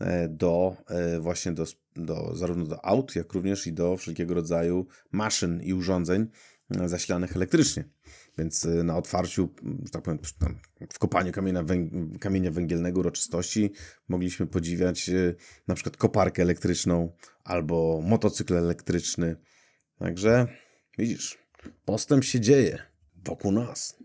e, do e, właśnie do, do, zarówno do aut, jak również i do wszelkiego rodzaju maszyn i urządzeń e, zasilanych elektrycznie. Więc na otwarciu, że tak powiem, w kopaniu kamienia, węg kamienia węgielnego uroczystości mogliśmy podziwiać na przykład koparkę elektryczną albo motocykl elektryczny, Także widzisz, postęp się dzieje wokół nas.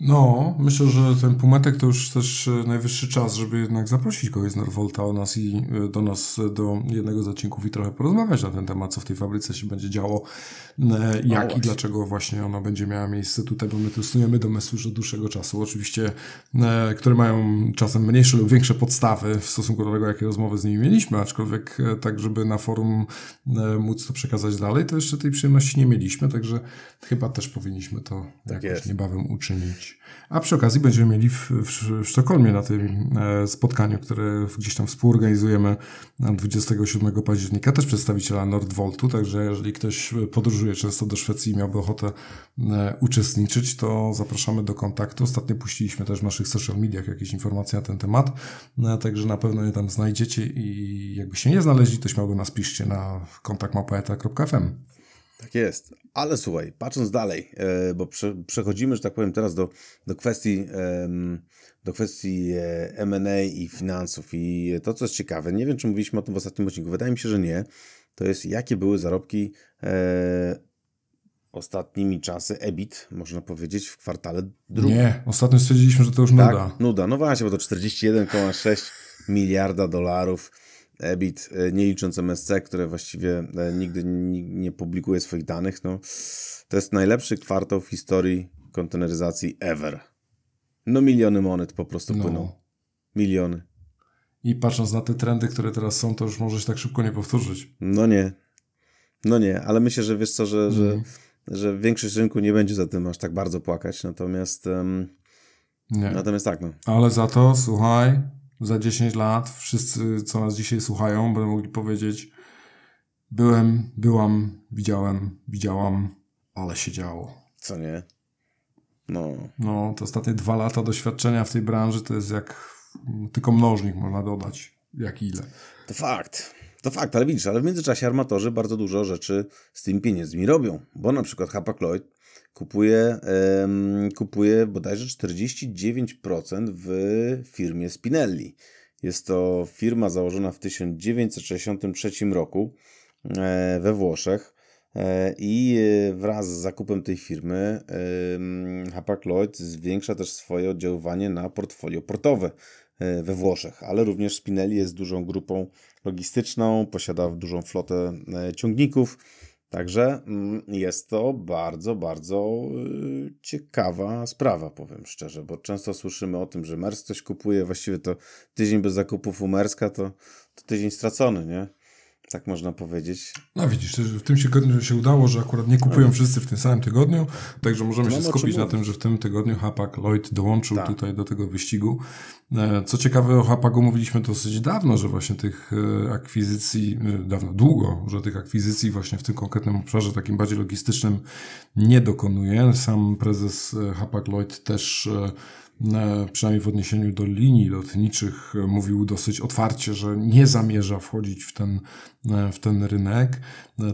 No, myślę, że ten półmetek to już też e, najwyższy czas, żeby jednak zaprosić kogoś z Norvolta o nas i e, do nas e, do jednego z odcinków i trochę porozmawiać na ten temat, co w tej fabryce się będzie działo, jak no i dlaczego właśnie ona będzie miała miejsce tutaj, bo my testujemy domysły już od dłuższego czasu, oczywiście, które mają czasem mniejsze lub większe podstawy w stosunku do tego, jakie rozmowy z nimi mieliśmy, aczkolwiek tak, żeby na forum móc to przekazać dalej, to jeszcze tej przyjemności nie mieliśmy, także chyba też powinniśmy to tak jakoś jest. niebawem uczynić. A przy okazji będziemy mieli w, w, w Sztokholmie na tym e, spotkaniu, które gdzieś tam współorganizujemy 27 października, też przedstawiciela Nordvoltu, także jeżeli ktoś podróżuje często do Szwecji i miałby ochotę e, uczestniczyć, to zapraszamy do kontaktu. Ostatnio puściliśmy też w naszych social mediach jakieś informacje na ten temat, e, także na pewno je tam znajdziecie i jakbyście nie znaleźli, to śmiało nas piszcie na kontaktmałpoeta.fm. Tak jest. Ale słuchaj, patrząc dalej, e, bo przechodzimy, że tak powiem, teraz do, do kwestii, do kwestii e, M&A i finansów. I to, co jest ciekawe, nie wiem, czy mówiliśmy o tym w ostatnim odcinku, wydaje mi się, że nie, to jest jakie były zarobki e, ostatnimi czasy EBIT, można powiedzieć, w kwartale drugim. Nie, ostatnio stwierdziliśmy, że to już tak? nuda. nuda. No właśnie, bo to 41,6 miliarda dolarów EBIT, e, nie licząc MSC, które właściwie e, nigdy nie publikuje swoich danych, no, to jest najlepszy kwartał w historii konteneryzacji ever. No miliony monet po prostu no. płyną. Miliony. I patrząc na te trendy, które teraz są, to już może się tak szybko nie powtórzyć. No nie. No nie, ale myślę, że wiesz co, że, mm. że, mhm. że większość rynku nie będzie za tym aż tak bardzo płakać, natomiast um, nie. natomiast tak, no. Ale za to, słuchaj, za 10 lat wszyscy, co nas dzisiaj słuchają, będą mogli powiedzieć byłem, byłam, widziałem, widziałam, ale się działo. Co nie? No. No, te ostatnie dwa lata doświadczenia w tej branży to jest jak tylko mnożnik można dodać. Jak ile. To fakt. To fakt, ale widzisz, ale w międzyczasie armatorzy bardzo dużo rzeczy z tymi pieniędzmi robią, bo na przykład Hapag-Lloyd kupuje, kupuje bodajże 49% w firmie Spinelli. Jest to firma założona w 1963 roku e, we Włoszech e, i wraz z zakupem tej firmy Hapag-Lloyd zwiększa też swoje oddziaływanie na portfolio portowe e, we Włoszech, ale również Spinelli jest dużą grupą logistyczną, posiada dużą flotę ciągników, Także mm, jest to bardzo, bardzo y, ciekawa sprawa, powiem szczerze, bo często słyszymy o tym, że Mers coś kupuje, właściwie to tydzień bez zakupów u Merska to, to tydzień stracony, nie? Tak można powiedzieć. No widzisz, w tym tygodniu się udało, że akurat nie kupują no. wszyscy w tym samym tygodniu, także możemy się skupić na tym, że w tym tygodniu Hapak Lloyd dołączył tak. tutaj do tego wyścigu. E, co ciekawe, o Hapagu mówiliśmy dosyć dawno, że właśnie tych e, akwizycji, e, dawno, długo, że tych akwizycji właśnie w tym konkretnym obszarze takim bardziej logistycznym nie dokonuje. Sam prezes Hapag Lloyd też przynajmniej w odniesieniu do linii lotniczych, mówił dosyć otwarcie, że nie zamierza wchodzić w ten, w ten rynek.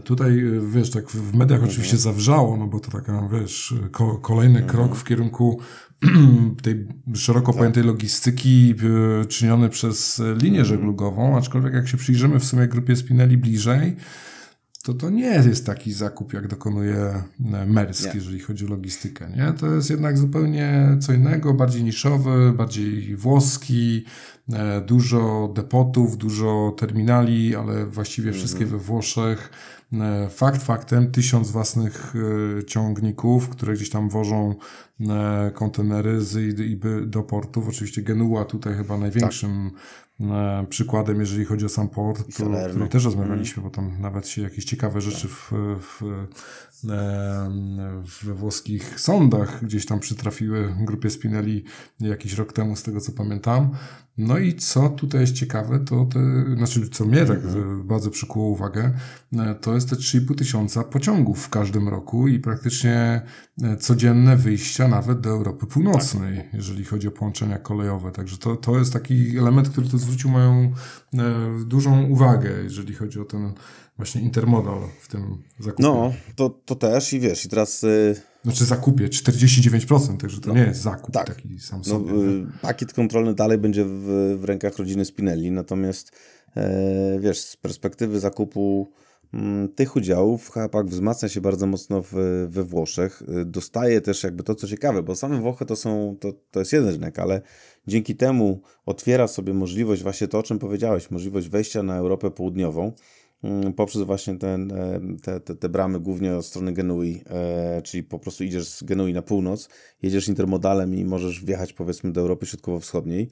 Tutaj, wiesz, tak w mediach mhm. oczywiście zawrzało, no bo to taka, wiesz, kolejny mhm. krok w kierunku tej szeroko tak. pojętej logistyki e, czyniony przez linię mhm. żeglugową, aczkolwiek jak się przyjrzymy w sumie grupie Spinelli bliżej, to to nie jest taki zakup, jak dokonuje e, Maersk, nie. jeżeli chodzi o logistykę. Nie? To jest jednak zupełnie co innego, bardziej niszowy, bardziej włoski, e, dużo depotów, dużo terminali, ale właściwie mhm. wszystkie we Włoszech. E, fakt faktem, tysiąc własnych ciągników, które gdzieś tam wożą kontenery z i do portów. Oczywiście Genua tutaj chyba największym tak przykładem, jeżeli chodzi o sam port, który też rozmawialiśmy, bo tam nawet się jakieś ciekawe rzeczy w, w, we włoskich sądach gdzieś tam przytrafiły grupie Spinelli jakiś rok temu, z tego co pamiętam. No i co tutaj jest ciekawe, to te, znaczy co mnie tak mhm. bardzo przykuło uwagę, e, to jest te 3,5 tysiąca pociągów w każdym roku i praktycznie e, codzienne wyjścia nawet do Europy Północnej, tak. jeżeli chodzi o połączenia kolejowe. Także to, to jest taki element, który tu zwrócił moją e, dużą uwagę, jeżeli chodzi o ten właśnie intermodal w tym zakupie. No, to, to też i wiesz, i teraz... Yy... Znaczy zakupie 49%, także to no, nie jest zakup tak. taki sam no, sobie. No, pakiet kontrolny dalej będzie w, w rękach rodziny Spinelli, natomiast e, wiesz, z perspektywy zakupu mm, tych udziałów Hapak wzmacnia się bardzo mocno w, we Włoszech. E, dostaje też jakby to, co ciekawe, bo same Włochy to są, to, to jest jeden rynek, ale dzięki temu otwiera sobie możliwość, właśnie to, o czym powiedziałeś, możliwość wejścia na Europę Południową, poprzez właśnie ten, e, te, te, te bramy głównie od strony Genui, e, czyli po prostu idziesz z Genui na północ, jedziesz intermodalem i możesz wjechać powiedzmy do Europy Środkowo-Wschodniej.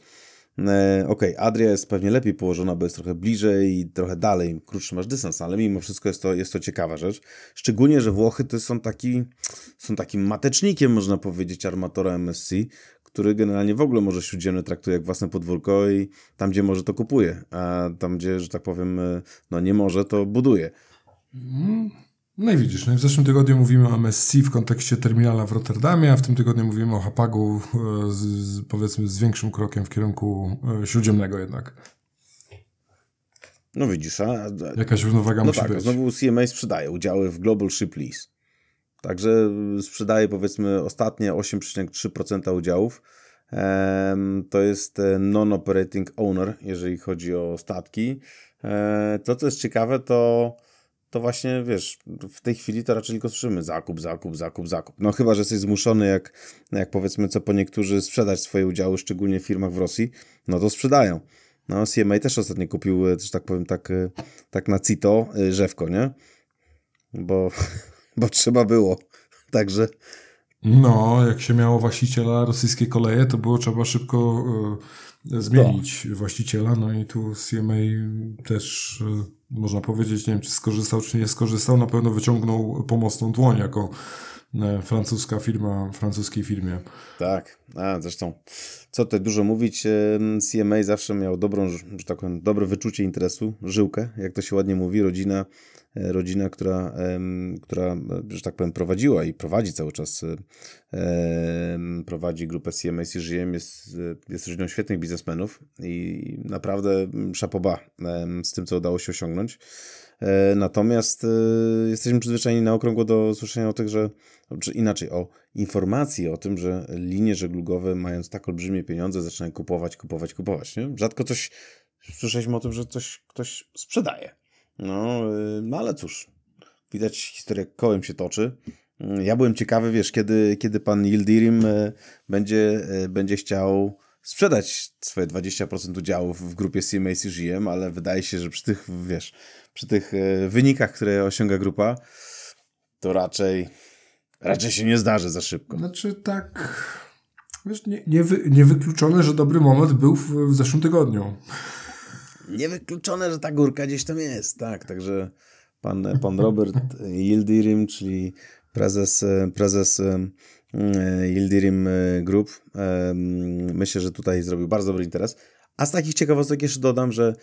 E, ok, Adria jest pewnie lepiej położona, bo jest trochę bliżej i trochę dalej, krótszy masz dystans, ale mimo wszystko jest to, jest to ciekawa rzecz. Szczególnie, że Włochy to są, taki, są takim matecznikiem, można powiedzieć, armatora MSC, który generalnie w ogóle może śródziemne traktuje jak własne podwórko i tam, gdzie może, to kupuje, a tam, gdzie, że tak powiem, e, no nie może, to buduje. Mm. No i widzisz, no w zeszłym tygodniu mówimy o MSC w kontekście terminala w Rotterdamie, a w tym tygodniu mówimy o Hapagu e, z, z, powiedzmy z większym krokiem w kierunku e, śródziemnego jednak. No widzisz, a... Jakaś równowaga no musi tak, być. znowu CMA sprzedaje udziały w Global Ship Lease. Także sprzedaje powiedzmy ostatnie 8,3% udziałów. To jest e, non-operating owner, jeżeli chodzi o statki. E, to, co jest ciekawe, to, to właśnie, wiesz, w tej chwili to raczej tylko słyszymy zakup, zakup, zakup, zakup. No chyba, że jesteś zmuszony, jak, jak powiedzmy co po niektórzy, sprzedać swoje udziały, szczególnie w firmach w Rosji, no to sprzedają. No CMA też ostatnio kupił, e, też tak powiem, tak, tak na CITO, rzewko, nie? Bo bo trzeba było. Także. No, jak się miało właściciela rosyjskie koleje, to było trzeba szybko y, zmienić no. właściciela. No i tu CMA też y, można powiedzieć, nie wiem czy skorzystał, czy nie skorzystał, na pewno wyciągnął pomocną dłoń jako y, francuska firma, francuskiej firmie. Tak, a zresztą co tutaj dużo mówić, CMA zawsze miał dobrą, że tak powiem, dobre wyczucie interesu, żyłkę, jak to się ładnie mówi, rodzina E, rodzina, która, która, że tak powiem, prowadziła i prowadzi cały czas, prowadzi grupę CMA CGM, jest, jest rodziną świetnych biznesmenów i naprawdę szapoba z tym, co udało się osiągnąć. E, natomiast e, jesteśmy przyzwyczajeni na okrągło do słyszenia o tych, że, czy inaczej, o informacji o tym, że linie żeglugowe, mając tak olbrzymie pieniądze, zaczynają kupować, kupować, kupować. Nie? Rzadko coś słyszeliśmy o tym, że coś ktoś sprzedaje. No, y, no ale cóż, widać historia kołem się toczy. Ja byłem ciekawy, wiesz, kiedy, kiedy pan Yildirim y, będzie, y, będzie chciał sprzedać swoje 20% udziałów w grupie CMA CGM, ale wydaje się, że przy tych, wiesz, przy tych wynikach, które osiąga grupa, to raczej raczej się nie zdarzy za szybko. Znaczy tak, wiesz, nie, nie, wy, niewykluczone, że dobry moment był w, w zeszłym tygodniu niewykluczone, że ta górka gdzieś tam jest, tak, także pan, pan Robert Yildirim, czyli prezes, prezes Yildirim Group, myślę, że tutaj zrobił bardzo dobry interes. A z takich ciekawostek jeszcze dodam, że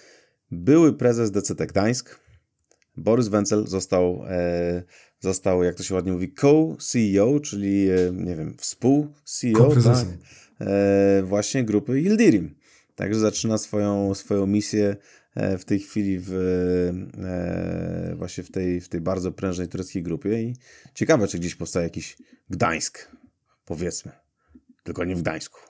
były prezes DCT Gdańsk, Borys Wencel został, e, został, jak to się ładnie mówi, co-CEO, czyli, e, nie wiem, współ-CEO, tak? e, właśnie grupy Yildirim. Także zaczyna swoją, swoją misję e, w tej chwili w, e, właśnie w tej, w tej bardzo prężnej tureckiej grupie i ciekawe, czy gdzieś powstaje jakiś Gdańsk, powiedzmy. Tylko nie w Gdańsku,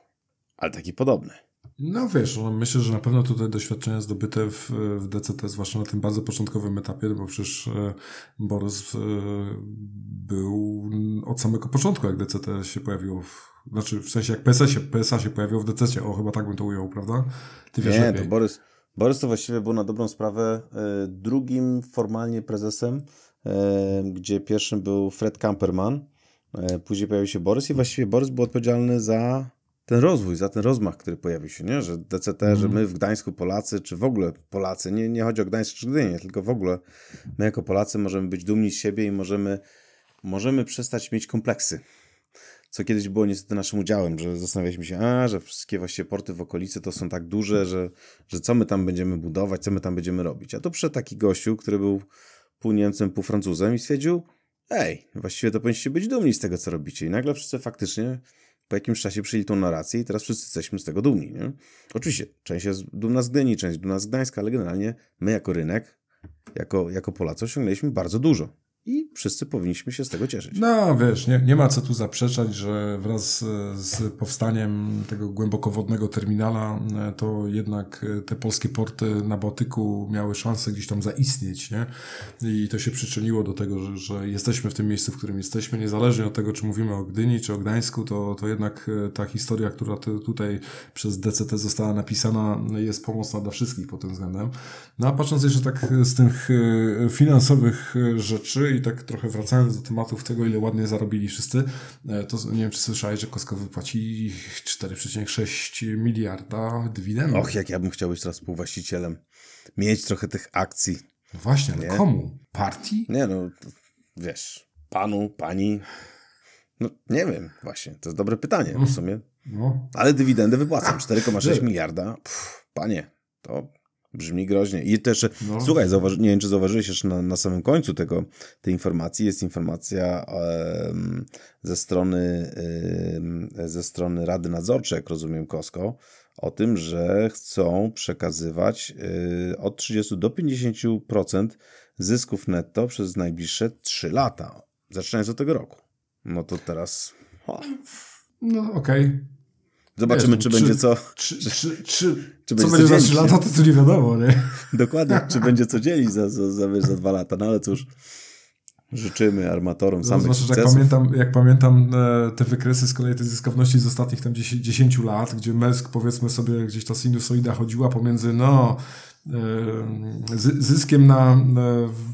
ale taki podobny. No wiesz, no myślę, że na pewno tutaj doświadczenia zdobyte w, w DCT, zwłaszcza na tym bardzo początkowym etapie, bo przecież e, Borys był od samego początku, jak DCT się pojawiło w, znaczy w sensie jak PSA się, PSA się pojawił w DCT, o chyba tak bym to ujął, prawda? Ty wiesz Nie, lepiej. to Borys, Borys to właściwie był na dobrą sprawę e, drugim formalnie prezesem, gdzie pierwszym był Fred Kamperman, później pojawił się Borys i właściwie Borys był odpowiedzialny za ten rozwój, za ten rozmach, który pojawił się, nie? że DCT, mm. że mhm. my w Gdańsku Polacy, czy w ogóle Polacy, nie, nie chodzi o Gdańsk czy Gdynię, tylko w ogóle my jako Polacy możemy być dumni z siebie i możemy, możemy przestać mieć kompleksy. Co kiedyś było niestety naszym udziałem, że zastanawialiśmy się, a, że wszystkie właściwie porty w okolicy to są tak duże, że, że co my tam będziemy budować, co my tam będziemy robić. A tu przyszedł taki gościu, który był pół Niemcem, pół Francuzem i stwierdził, ej, właściwie to powinniście być dumni z tego, co robicie. I nagle wszyscy faktycznie po jakimś czasie przyjęli tą narrację i teraz wszyscy jesteśmy z tego dumni. Nie? Oczywiście, część jest dumna z Gdyni, część dumna z Gdańska, ale generalnie my jako rynek, jako, jako Polacy osiągnęliśmy bardzo dużo i wszyscy powinniśmy się z tego cieszyć. No wiesz, nie, nie ma co tu zaprzeczać, że wraz z powstaniem tego głębokowodnego terminala e, to jednak e, te polskie porty na Bałtyku miały szansę gdzieś tam zaistnieć, nie? I to się przyczyniło do tego, że, że jesteśmy w tym miejscu, w którym jesteśmy, niezależnie od tego, czy mówimy o Gdyni, czy o Gdańsku, to, to jednak e, ta historia, która tutaj przez DCT została napisana, jest pomocna dla wszystkich pod tym względem. No a patrząc jeszcze tak z tych finansowych rzeczy, i tak trochę wracając do tematów tego, ile ładnie zarobili wszyscy, e, to nie wiem, czy słyszałeś, że Costco wypłaci 4,6 miliarda dywidend. Och, jak ja bym chciał być teraz współwłaścicielem. Mieć trochę tych akcji. No właśnie, ale komu? Partii? Nie no, wiesz, panu, pani... No nie wiem, właśnie, to jest dobre pytanie w sumie. No. Ale dywidendę wypłacam, 4,6 miliarda. Pff, panie, to Brzmi groźnie. I też, no. słuchaj, zauważy, nie wiem, czy zauważyłeś jeszcze na, na samym końcu tego, tej informacji, jest informacja ze strony ze strony Rady Nadzorczej, jak rozumiem, Costco, o tym, że chcą przekazywać y, od 30 do 50% zysków netto przez najbliższe 3 lata, zaczynając od tego roku. No to teraz... O. No okej. Okay. Zobaczymy, Wiesz, czy, czy, będzie co. Czy, czy, czy, czy co będzie za 3 lata, to tu nie wiadomo, nie? Dokładnie, czy będzie co dzielić za, za, za, za 2 lata. No ale cóż, życzymy armatorom no, samych Zwłaszcza, jak pamiętam, jak pamiętam e, te wykresy z kolei tej zyskowności z ostatnich tam 10, 10 lat, gdzie Mesk powiedzmy sobie gdzieś ta sinusoida chodziła pomiędzy no zyskiem na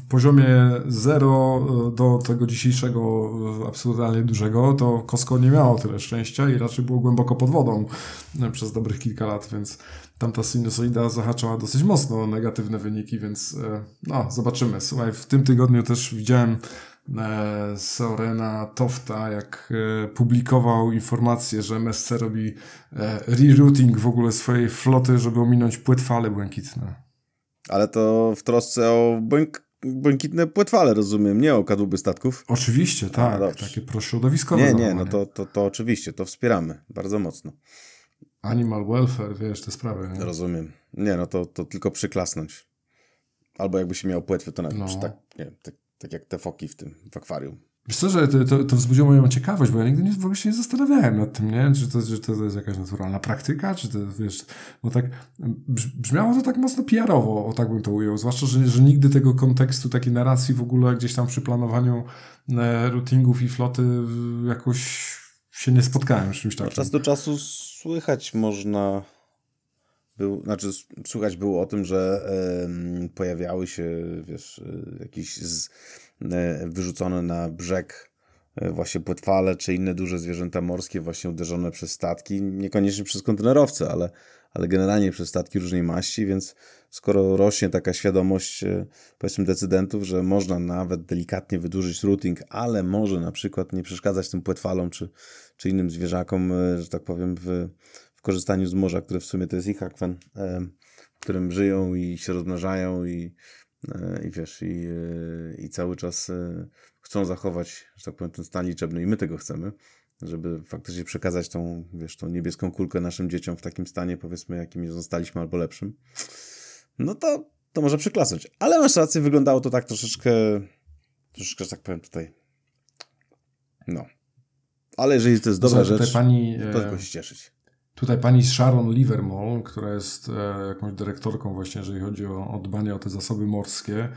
poziomie 0 do tego dzisiejszego absurdalnie dużego, to Costco nie miało tyle szczęścia i raczej było głęboko pod wodą przez dobrych kilka lat, więc tamta sinusoida zahaczała dosyć mocno negatywne wyniki, więc e, no, zobaczymy. Słuchaj, w tym tygodniu też widziałem E, Sorena Tofta, jak e, publikował informację, że MSC robi e, rerouting w ogóle swojej floty, żeby ominąć płetwale błękitne. Ale to w trosce o błęk błękitne płetwale, rozumiem, nie o kadłuby statków. Oczywiście, tak. A, takie prośrodowiskowe. Nie, nie, no to, to, to oczywiście, to wspieramy bardzo mocno. Animal welfare, wiesz, te sprawy. Nie? Rozumiem. Nie, no to, to tylko przyklasnąć. Albo jakby się miał płetwy, to nawet no. tak, nie tak tak jak te foki w tym, w akwarium. Wiesz co, że to, to, to wzbudziło moją ciekawość, bo ja nigdy nie, w ogóle się nie zastanawiałem nad tym, nie? Czy to, czy to jest jakaś naturalna praktyka, czy to, wiesz, no tak, brzmiało to tak mocno PR-owo, o tak bym to ujął, zwłaszcza, że, że nigdy tego kontekstu, takiej narracji w ogóle gdzieś tam przy planowaniu e, routingów i floty jakoś się nie spotkałem z czymś takim. Od czasu do czasu słychać można był, znaczy słuchać było o tym, że y, pojawiały się, wiesz, y, jakieś z, y, wyrzucone na brzeg e, właśnie płetwale czy inne duże zwierzęta morskie właśnie uderzone przez statki, niekoniecznie przez kontenerowce, ale, ale generalnie przez statki różnej maści, więc skoro rośnie taka świadomość powiedzmy decydentów, że można nawet delikatnie wydłużyć routing, ale może na przykład nie przeszkadzać tym płetwalom czy, czy innym zwierzakom, że tak powiem w w korzystaniu z morza, które w sumie to jest ich akwen, w którym żyją i się rozmnażają i, e, i wiesz, i, e, i cały czas e, chcą zachować, że tak powiem, ten stan liczebny i my tego chcemy, żeby faktycznie przekazać tą, wiesz, tą niebieską kulkę naszym dzieciom w takim stanie, powiedzmy, jakim zostaliśmy, albo lepszym, no to, to może przyklasnąć. Ale masz rację, wyglądało to tak troszeczkę, troszeczkę, że tak powiem, tutaj, no. Ale jeżeli to jest dobra rzecz, pani, to tylko się cieszyć. Tutaj pani Sharon Livermore, która jest e, jakąś dyrektorką właśnie, jeżeli chodzi o, o dbanie o te zasoby morskie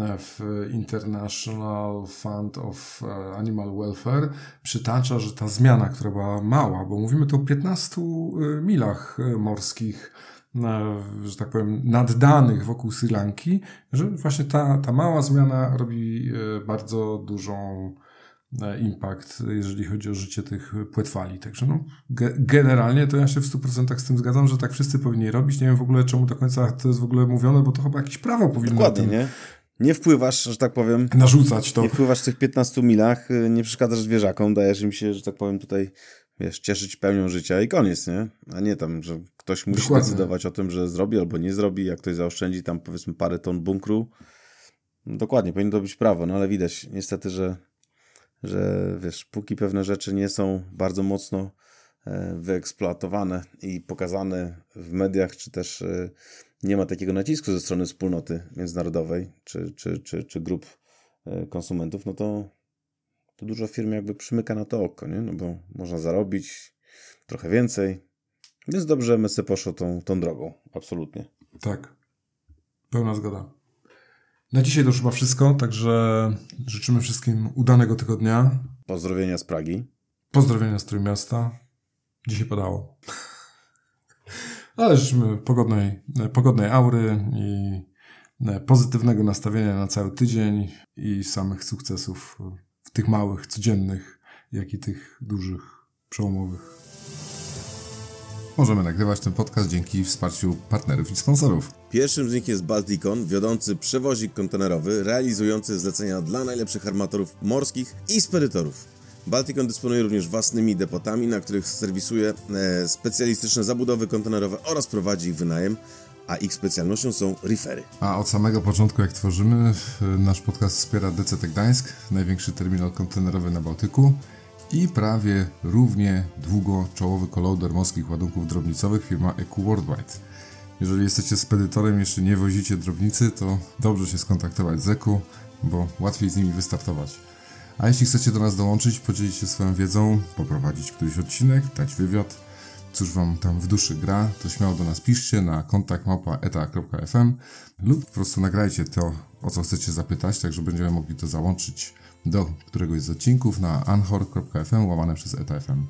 e, w International Fund of e, Animal Welfare, przytacza, że ta zmiana, która była mała, bo mówimy tu o 15 milach morskich, że tak powiem, naddanych wokół Sri Lanki, że właśnie ta, ta mała zmiana robi bardzo dużą impact, jeżeli chodzi o życie tych płetwali. Także no, ge generalnie to ja się w 100% z tym zgadzam, że tak wszyscy powinni robić. Nie wiem w ogóle czemu do końca to jest w ogóle mówione, bo to chyba jakieś prawo powinno Dokładnie, tym... nie? Nie wpływasz, że tak powiem. Narzucać to. Nie wpływasz w tych 15 milach, y, nie przeszkadzasz zwierzakom, dajesz im się, że tak powiem, tutaj wiesz, cieszyć pełnią życia i koniec, nie? A nie tam, że ktoś musi Dokładnie. decydować o tym, że zrobi albo nie zrobi, jak ktoś zaoszczędzi tam powiedzmy parę ton bunkru. Dokładnie, powinno to być prawo, no ale widać niestety, że że wiesz, póki pewne rzeczy nie są bardzo mocno e, wyeksploatowane i pokazane w mediach, czy też e, nie ma takiego nacisku ze strony wspólnoty międzynarodowej, czy, czy, czy, czy grup e, konsumentów, no to, to dużo firm jakby przymyka na to oko, nie? No bo można zarobić trochę więcej. Więc dobrze, MSC poszło tą, tą drogą, absolutnie. Tak, pełna zgoda. Na dzisiaj to już chyba wszystko, także życzymy wszystkim udanego tygodnia. Pozdrowienia z Pragi. Pozdrowienia z Trójmiasta. Dzisiaj padało. Ale życzymy pogodnej, pogodnej aury i pozytywnego nastawienia na cały tydzień i samych sukcesów w tych małych, codziennych, jak i tych dużych, przełomowych. Możemy nagrywać ten podcast dzięki wsparciu partnerów i sponsorów. Pierwszym z nich jest Balticon, wiodący przewozik kontenerowy, realizujący zlecenia dla najlepszych armatorów morskich i spedytorów. Balticon dysponuje również własnymi depotami, na których serwisuje e, specjalistyczne zabudowy kontenerowe oraz prowadzi ich wynajem, a ich specjalnością są refery. A od samego początku, jak tworzymy, nasz podcast wspiera DCT Gdańsk, największy terminal kontenerowy na Bałtyku i prawie równie długo czołowy kolauder morskich ładunków drobnicowych firma EQ Worldwide. Jeżeli jesteście spedytorem jeszcze nie wozicie drobnicy, to dobrze się skontaktować z EQ, bo łatwiej z nimi wystartować. A jeśli chcecie do nas dołączyć, podzielić się swoją wiedzą, poprowadzić któryś odcinek, dać wywiad, cóż wam tam w duszy gra, to śmiało do nas piszcie na kontakt lub po prostu nagrajcie to, o co chcecie zapytać, tak że będziemy mogli to załączyć do któregoś z odcinków na anchor.fm łamane przez etafm.